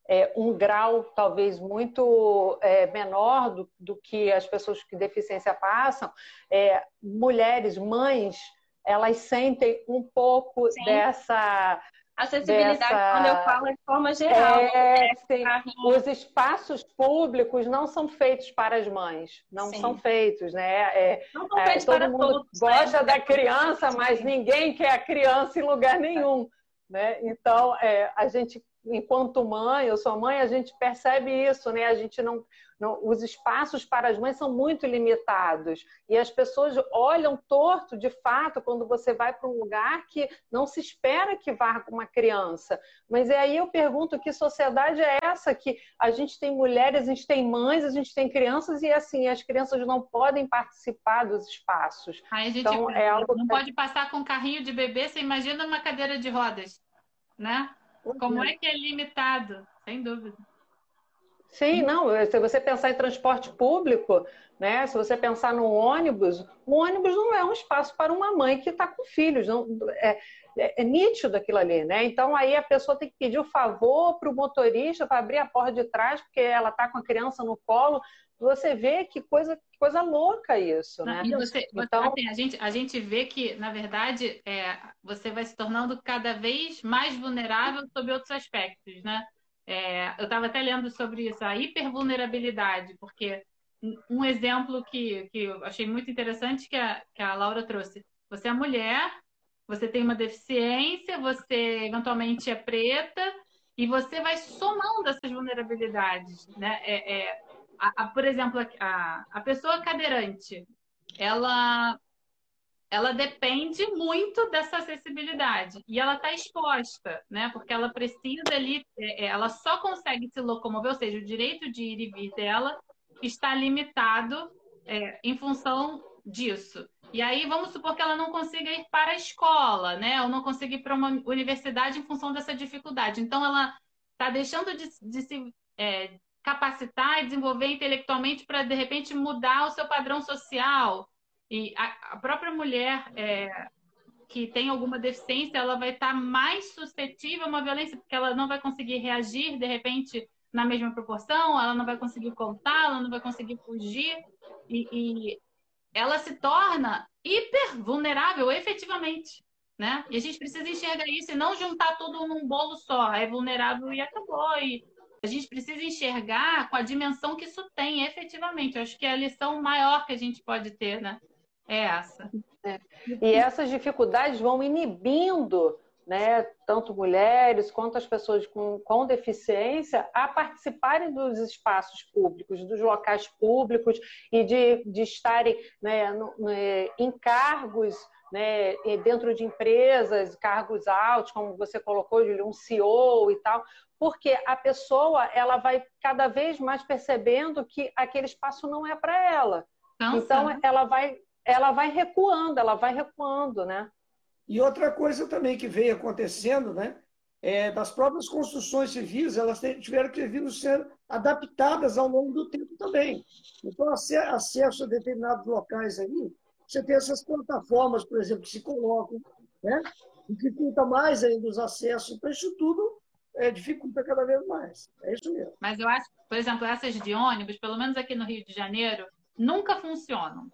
é, um grau talvez muito é, menor do, do, que as pessoas com deficiência passam, é, mulheres, mães elas sentem um pouco Sim. dessa acessibilidade dessa... quando eu falo de forma geral. É, né? Os espaços públicos não são feitos para as mães, não sim. são feitos, né? É, não são feitos é, todo para mundo todos, né? gosta né? da criança, mas ninguém quer a criança em lugar nenhum, né? Então é, a gente enquanto mãe, eu sou mãe, a gente percebe isso, né? A gente não, não, os espaços para as mães são muito limitados e as pessoas olham torto, de fato, quando você vai para um lugar que não se espera que vá uma criança. Mas é aí eu pergunto que sociedade é essa que a gente tem mulheres, a gente tem mães, a gente tem crianças e assim as crianças não podem participar dos espaços. Aí a gente então, é algo não pode passar com carrinho de bebê, você imagina uma cadeira de rodas, né? Como é que é limitado? Sem dúvida. Sim, não. Se você pensar em transporte público, né? Se você pensar no ônibus, o ônibus não é um espaço para uma mãe que está com filhos. Não, é, é, é, nítido aquilo ali, né? Então aí a pessoa tem que pedir o favor para o motorista para abrir a porta de trás, porque ela está com a criança no colo. Você vê que coisa, coisa louca isso, né? E você, então... Assim, a, gente, a gente vê que, na verdade, é, você vai se tornando cada vez mais vulnerável sobre outros aspectos, né? É, eu estava até lendo sobre isso, a hipervulnerabilidade, porque um exemplo que, que eu achei muito interessante que a, que a Laura trouxe. Você é mulher, você tem uma deficiência, você eventualmente é preta, e você vai somando essas vulnerabilidades. Né? É, é a, a, por exemplo, a, a pessoa cadeirante, ela ela depende muito dessa acessibilidade e ela está exposta, né? Porque ela precisa ali, é, é, ela só consegue se locomover, ou seja, o direito de ir e vir dela está limitado é, em função disso. E aí vamos supor que ela não consiga ir para a escola, né? Ou não consiga ir para uma universidade em função dessa dificuldade. Então ela está deixando de, de se é, capacitar e desenvolver intelectualmente para de repente mudar o seu padrão social e a, a própria mulher é, que tem alguma deficiência, ela vai estar mais suscetível a uma violência, porque ela não vai conseguir reagir, de repente, na mesma proporção, ela não vai conseguir contar, ela não vai conseguir fugir, e, e ela se torna hiper vulnerável, efetivamente. Né? E a gente precisa enxergar isso e não juntar tudo num bolo só. É vulnerável e acabou. E a gente precisa enxergar com a dimensão que isso tem, efetivamente. Eu acho que é a lição maior que a gente pode ter, né? É essa. É. E essas dificuldades vão inibindo né, tanto mulheres quanto as pessoas com, com deficiência a participarem dos espaços públicos, dos locais públicos e de, de estarem né, no, no, em cargos né, dentro de empresas, cargos altos, como você colocou, Júlio, um CEO e tal, porque a pessoa ela vai cada vez mais percebendo que aquele espaço não é para ela. Nossa. Então ela vai ela vai recuando, ela vai recuando, né? E outra coisa também que veio acontecendo, né? É, das próprias construções civis, elas tiveram que vir sendo adaptadas ao longo do tempo também. Então, acesso a determinados locais aí, você tem essas plataformas, por exemplo, que se colocam, né? dificulta mais ainda os acessos. Então, isso tudo é, dificulta cada vez mais. É isso mesmo. Mas eu acho, por exemplo, essas de ônibus, pelo menos aqui no Rio de Janeiro, nunca funcionam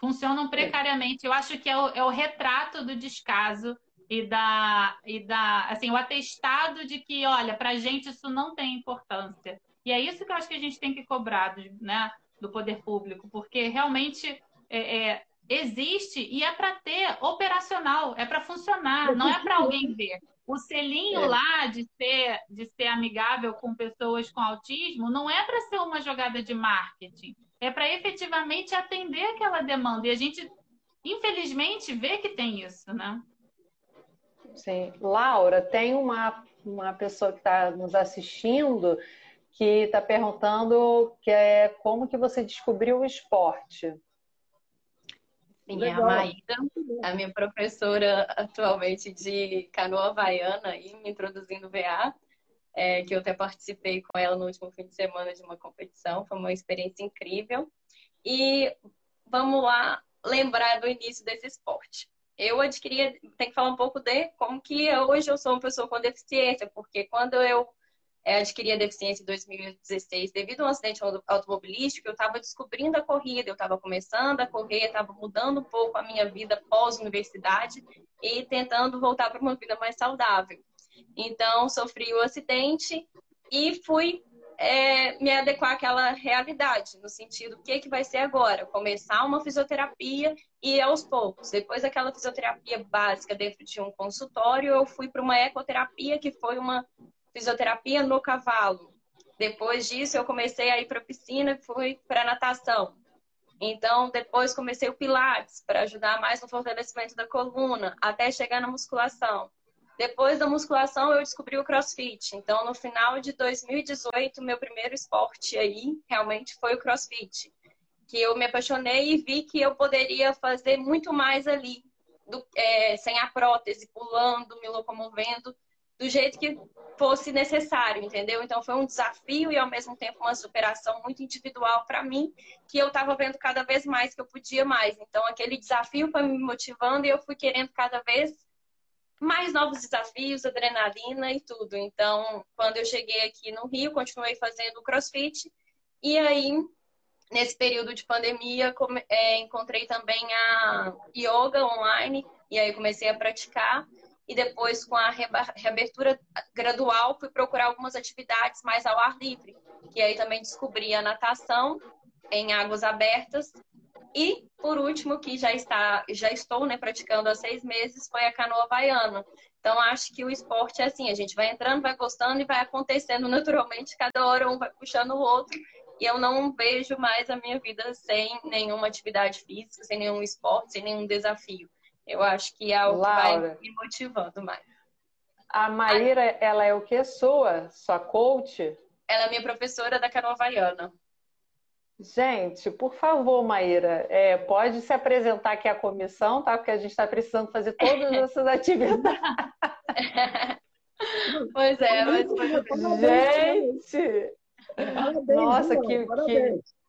funcionam precariamente. Eu acho que é o, é o retrato do descaso e da, e da assim, o atestado de que, olha, para a gente isso não tem importância. E é isso que eu acho que a gente tem que cobrar do, né, do poder público, porque realmente é, é, existe e é para ter operacional, é para funcionar, não é para alguém ver. O selinho é. lá de ser, de ser amigável com pessoas com autismo não é para ser uma jogada de marketing é para efetivamente atender aquela demanda. E a gente, infelizmente, vê que tem isso, né? Sim. Laura, tem uma, uma pessoa que está nos assistindo que está perguntando que é como que você descobriu o esporte. Sim, é a Maíra, a minha professora atualmente de canoa havaiana e me introduzindo VA é, que eu até participei com ela no último fim de semana de uma competição. Foi uma experiência incrível. E vamos lá lembrar do início desse esporte. Eu adquiri, tem que falar um pouco de como que hoje eu sou uma pessoa com deficiência, porque quando eu adquiri a deficiência em 2016 devido a um acidente automobilístico, eu estava descobrindo a corrida, eu estava começando a correr, estava mudando um pouco a minha vida pós-universidade e tentando voltar para uma vida mais saudável. Então, sofri o acidente e fui é, me adequar àquela realidade, no sentido, o que, que vai ser agora? Começar uma fisioterapia e aos poucos. Depois daquela fisioterapia básica dentro de um consultório, eu fui para uma ecoterapia, que foi uma fisioterapia no cavalo. Depois disso, eu comecei a ir para piscina e fui para natação. Então, depois comecei o Pilates para ajudar mais no fortalecimento da coluna, até chegar na musculação. Depois da musculação, eu descobri o crossfit. Então, no final de 2018, meu primeiro esporte aí realmente foi o crossfit. Que eu me apaixonei e vi que eu poderia fazer muito mais ali, do, é, sem a prótese, pulando, me locomovendo, do jeito que fosse necessário, entendeu? Então, foi um desafio e, ao mesmo tempo, uma superação muito individual para mim, que eu estava vendo cada vez mais que eu podia mais. Então, aquele desafio foi me motivando e eu fui querendo cada vez mais novos desafios, adrenalina e tudo. Então, quando eu cheguei aqui no Rio, continuei fazendo crossfit. E aí, nesse período de pandemia, é, encontrei também a yoga online. E aí, comecei a praticar. E depois, com a reabertura gradual, fui procurar algumas atividades mais ao ar livre. E aí também descobri a natação em águas abertas e, por último, que já está, já estou né, praticando há seis meses, foi a canoa havaiana. Então, acho que o esporte é assim, a gente vai entrando, vai gostando e vai acontecendo naturalmente, cada hora um vai puxando o outro. e eu não vejo mais a minha vida sem nenhuma atividade física, sem nenhum esporte, sem nenhum desafio. Eu acho que é algo Laura, que vai me motivando mais. A Maíra, ela é o que sua? Sua coach? Ela é minha professora da Canoa Havaiana. Gente, por favor, Maíra, é, pode se apresentar aqui a comissão, tá? Porque a gente está precisando fazer todas essas atividades. pois é, mas Gente! Parabéns, Nossa, que, parabéns. que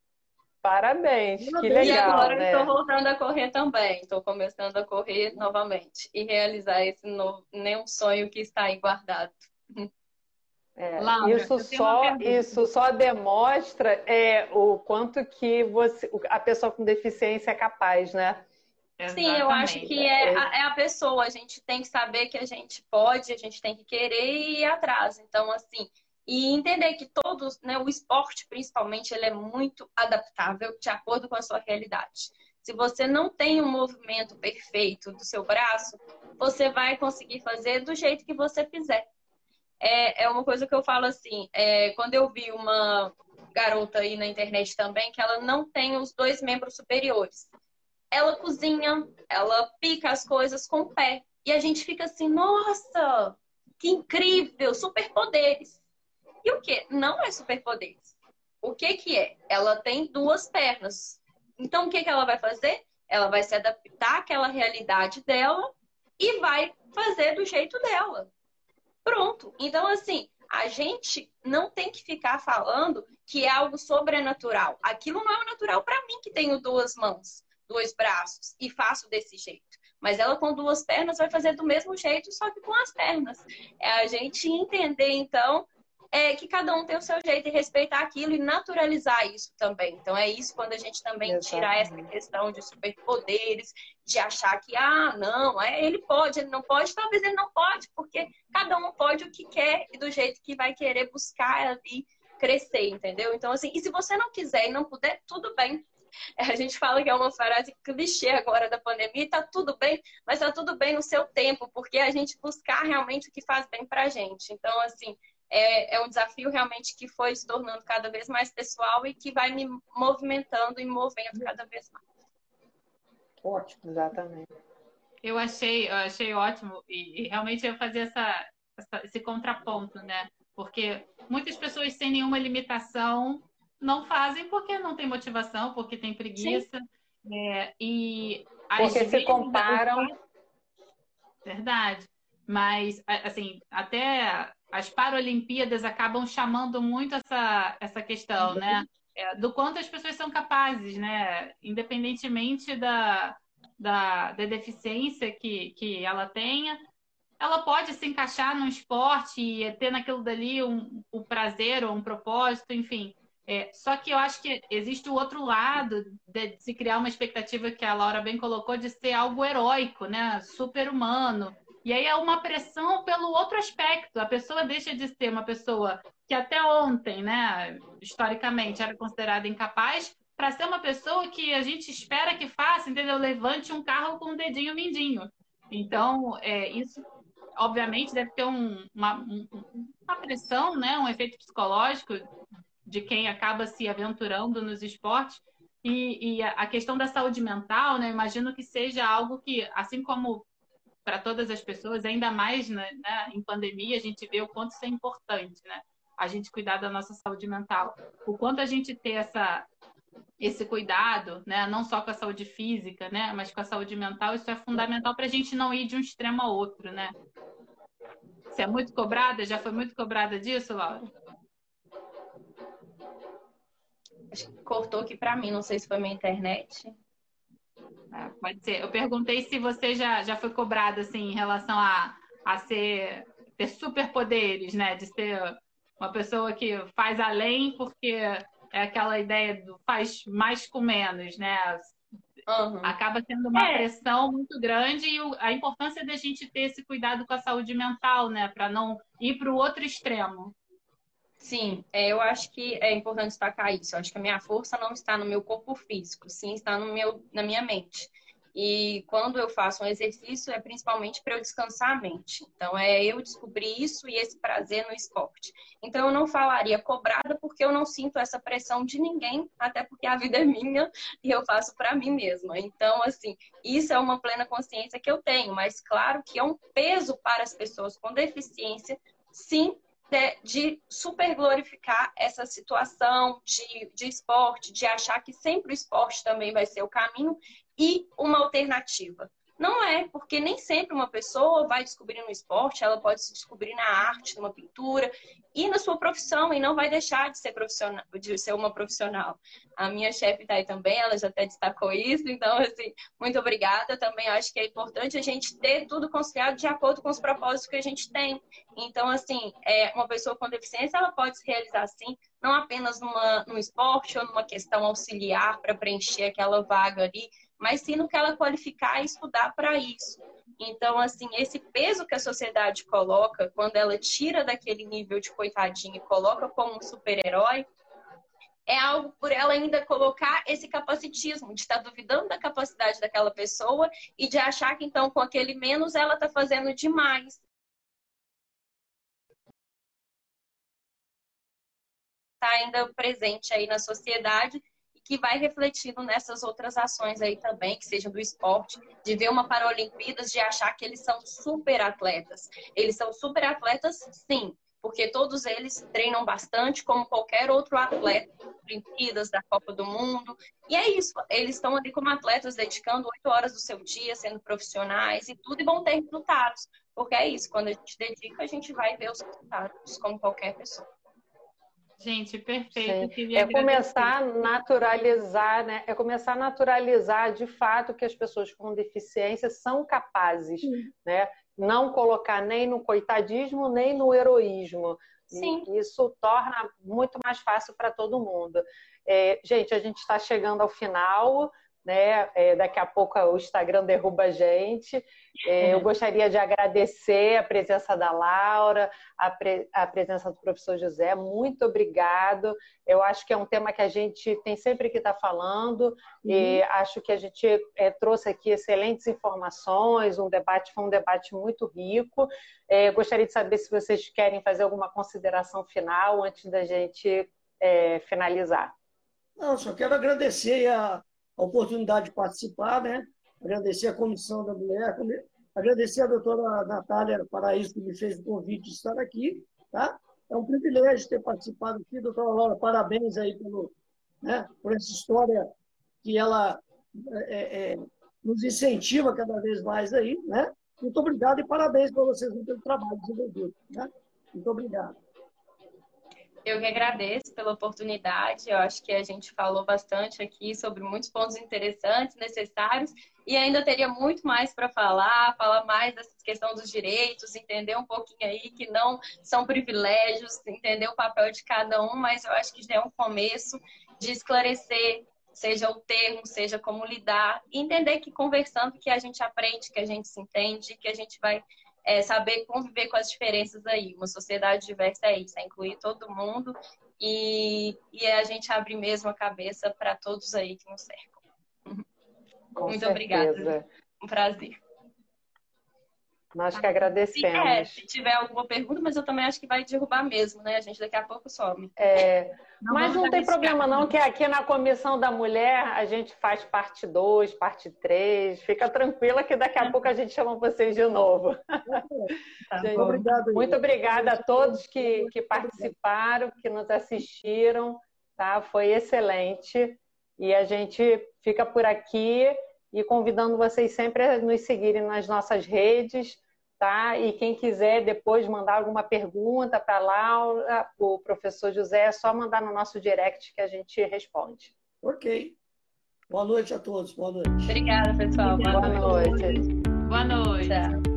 parabéns, que legal. E agora né? estou voltando a correr também. Estou começando a correr novamente e realizar esse novo, nenhum sonho que está aí guardado. É, Laura, isso, só, isso só demonstra é, o quanto que você, a pessoa com deficiência é capaz, né? Sim, eu acho que é, é a, é a, pessoa. A gente tem que saber que a gente pode, a gente tem que querer e ir atrás. Então, assim, e entender que todos, né, o esporte principalmente, ele é muito adaptável de acordo com a sua realidade. Se você não tem um movimento perfeito do seu braço, você vai conseguir fazer do jeito que você quiser. É, é uma coisa que eu falo assim, é, quando eu vi uma garota aí na internet também, que ela não tem os dois membros superiores. Ela cozinha, ela pica as coisas com o pé. E a gente fica assim, nossa, que incrível, superpoderes. E o que? Não é superpoderes. O que que é? Ela tem duas pernas. Então, o que, que ela vai fazer? Ela vai se adaptar àquela realidade dela e vai fazer do jeito dela. Pronto. Então, assim, a gente não tem que ficar falando que é algo sobrenatural. Aquilo não é natural para mim que tenho duas mãos, dois braços e faço desse jeito. Mas ela com duas pernas vai fazer do mesmo jeito, só que com as pernas. É a gente entender, então, é que cada um tem o seu jeito e respeitar aquilo e naturalizar isso também. Então é isso quando a gente também Exatamente. tirar essa questão de superpoderes, de achar que, ah, não, é, ele pode, ele não pode, talvez ele não pode, porque cada um pode o que quer e do jeito que vai querer buscar ali crescer, entendeu? Então, assim, e se você não quiser e não puder, tudo bem. A gente fala que é uma frase clichê agora da pandemia, tá tudo bem, mas tá tudo bem no seu tempo, porque a gente buscar realmente o que faz bem pra gente. Então, assim, é, é um desafio realmente que foi se tornando cada vez mais pessoal e que vai me movimentando e movendo cada vez mais. Ótimo, exatamente. Eu achei, eu achei ótimo e, e realmente eu fazer essa, essa, esse contraponto, né? Porque muitas pessoas sem nenhuma limitação não fazem porque não tem motivação, porque tem preguiça. É, e porque se comparam. Verdade. Mas, assim, até as Paralimpíadas acabam chamando muito essa, essa questão, né? É, do quanto as pessoas são capazes, né? Independentemente da, da, da deficiência que, que ela tenha, ela pode se encaixar num esporte e ter naquilo dali um, um prazer ou um propósito, enfim. É, só que eu acho que existe o outro lado de se criar uma expectativa que a Laura bem colocou de ser algo heróico, né? Super humano. E aí é uma pressão pelo outro aspecto. A pessoa deixa de ser uma pessoa que até ontem, né, historicamente, era considerada incapaz, para ser uma pessoa que a gente espera que faça, entendeu? Levante um carro com o um dedinho mindinho. Então, é, isso, obviamente, deve ter um, uma, um, uma pressão, né, um efeito psicológico de quem acaba se aventurando nos esportes. E, e a questão da saúde mental, né? Imagino que seja algo que, assim como para todas as pessoas, ainda mais né, né, em pandemia, a gente vê o quanto isso é importante, né? A gente cuidar da nossa saúde mental. O quanto a gente ter essa, esse cuidado, né? Não só com a saúde física, né? Mas com a saúde mental, isso é fundamental para a gente não ir de um extremo ao outro, né? Você é muito cobrada? Já foi muito cobrada disso, Laura? Cortou aqui para mim, não sei se foi minha internet. É, pode ser. Eu perguntei se você já, já foi cobrada assim, em relação a, a ser, ter superpoderes, né? De ser uma pessoa que faz além porque é aquela ideia do faz mais com menos, né? Uhum. Acaba sendo uma é. pressão muito grande e a importância da gente ter esse cuidado com a saúde mental, né? Para não ir para o outro extremo. Sim, é, eu acho que é importante destacar isso. Eu acho que a minha força não está no meu corpo físico, sim está no meu, na minha mente. E quando eu faço um exercício, é principalmente para eu descansar a mente. Então, é eu descobrir isso e esse prazer no esporte. Então, eu não falaria cobrada porque eu não sinto essa pressão de ninguém, até porque a vida é minha e eu faço para mim mesma. Então, assim, isso é uma plena consciência que eu tenho, mas claro que é um peso para as pessoas com deficiência, sim, de super glorificar essa situação de, de esporte, de achar que sempre o esporte também vai ser o caminho e uma alternativa. Não é, porque nem sempre uma pessoa vai descobrir no esporte, ela pode se descobrir na arte, numa pintura e na sua profissão, e não vai deixar de ser profissional, de ser uma profissional. A minha chefe está aí também, ela já até destacou isso, então, assim, muito obrigada. Também acho que é importante a gente ter tudo conciliado de acordo com os propósitos que a gente tem. Então, assim, é, uma pessoa com deficiência, ela pode se realizar assim, não apenas numa, num esporte ou numa questão auxiliar para preencher aquela vaga ali, mas sim no que ela qualificar e estudar para isso. Então, assim, esse peso que a sociedade coloca, quando ela tira daquele nível de coitadinho e coloca como um super-herói, é algo por ela ainda colocar esse capacitismo, de estar duvidando da capacidade daquela pessoa e de achar que então com aquele menos ela está fazendo demais. Está ainda presente aí na sociedade que vai refletindo nessas outras ações aí também, que sejam do esporte, de ver uma Paralimpíadas, de achar que eles são super atletas. Eles são super atletas, sim, porque todos eles treinam bastante, como qualquer outro atleta, Olimpíadas, da Copa do Mundo. E é isso, eles estão ali como atletas, dedicando oito horas do seu dia, sendo profissionais e tudo, e vão ter resultados. Porque é isso, quando a gente dedica, a gente vai ver os resultados, como qualquer pessoa. Gente, perfeito. É começar a naturalizar, né? É começar a naturalizar de fato que as pessoas com deficiência são capazes, Sim. né? Não colocar nem no coitadismo, nem no heroísmo. Sim. E isso torna muito mais fácil para todo mundo. É, gente, a gente está chegando ao final né? É, daqui a pouco o Instagram derruba a gente. É, eu uhum. gostaria de agradecer a presença da Laura, a, pre, a, presença do professor José. Muito obrigado. Eu acho que é um tema que a gente tem sempre que estar tá falando uhum. e acho que a gente é, trouxe aqui excelentes informações. Um debate foi um debate muito rico. É, gostaria de saber se vocês querem fazer alguma consideração final antes da gente é, finalizar. Não, só quero agradecer a a oportunidade de participar, né? Agradecer a Comissão da Mulher, agradecer a doutora Natália Paraíso que me fez o convite de estar aqui, tá? É um privilégio ter participado aqui, doutora Laura, parabéns aí pelo, né, por essa história que ela é, é, nos incentiva cada vez mais aí, né? Muito obrigado e parabéns para vocês pelo trabalho desenvolvido, né? Muito obrigado. Eu que agradeço pela oportunidade. Eu acho que a gente falou bastante aqui sobre muitos pontos interessantes, necessários, e ainda teria muito mais para falar, falar mais dessa questão dos direitos, entender um pouquinho aí que não são privilégios, entender o papel de cada um, mas eu acho que já é um começo de esclarecer, seja o termo, seja como lidar, entender que conversando que a gente aprende, que a gente se entende, que a gente vai é saber conviver com as diferenças aí. Uma sociedade diversa é isso, é incluir todo mundo e, e é a gente abrir mesmo a cabeça para todos aí que nos cercam. Com Muito certeza. obrigada. Um prazer. Nós que agradecemos. Se, é, se tiver alguma pergunta, mas eu também acho que vai derrubar mesmo, né? A gente daqui a pouco some. É, não mas não tem problema não, que aqui na Comissão da Mulher a gente faz parte 2, parte 3. Fica tranquila que daqui a pouco a gente chama vocês de novo. Tá. Gente, obrigado, muito obrigada a todos que, que participaram, que nos assistiram. Tá? Foi excelente. E a gente fica por aqui e convidando vocês sempre a nos seguirem nas nossas redes, tá? E quem quiser depois mandar alguma pergunta para a Laura, o professor José, é só mandar no nosso direct que a gente responde. Ok. Boa noite a todos. Boa noite. Obrigada, pessoal. Boa, Boa noite. noite. Boa noite. Tchau.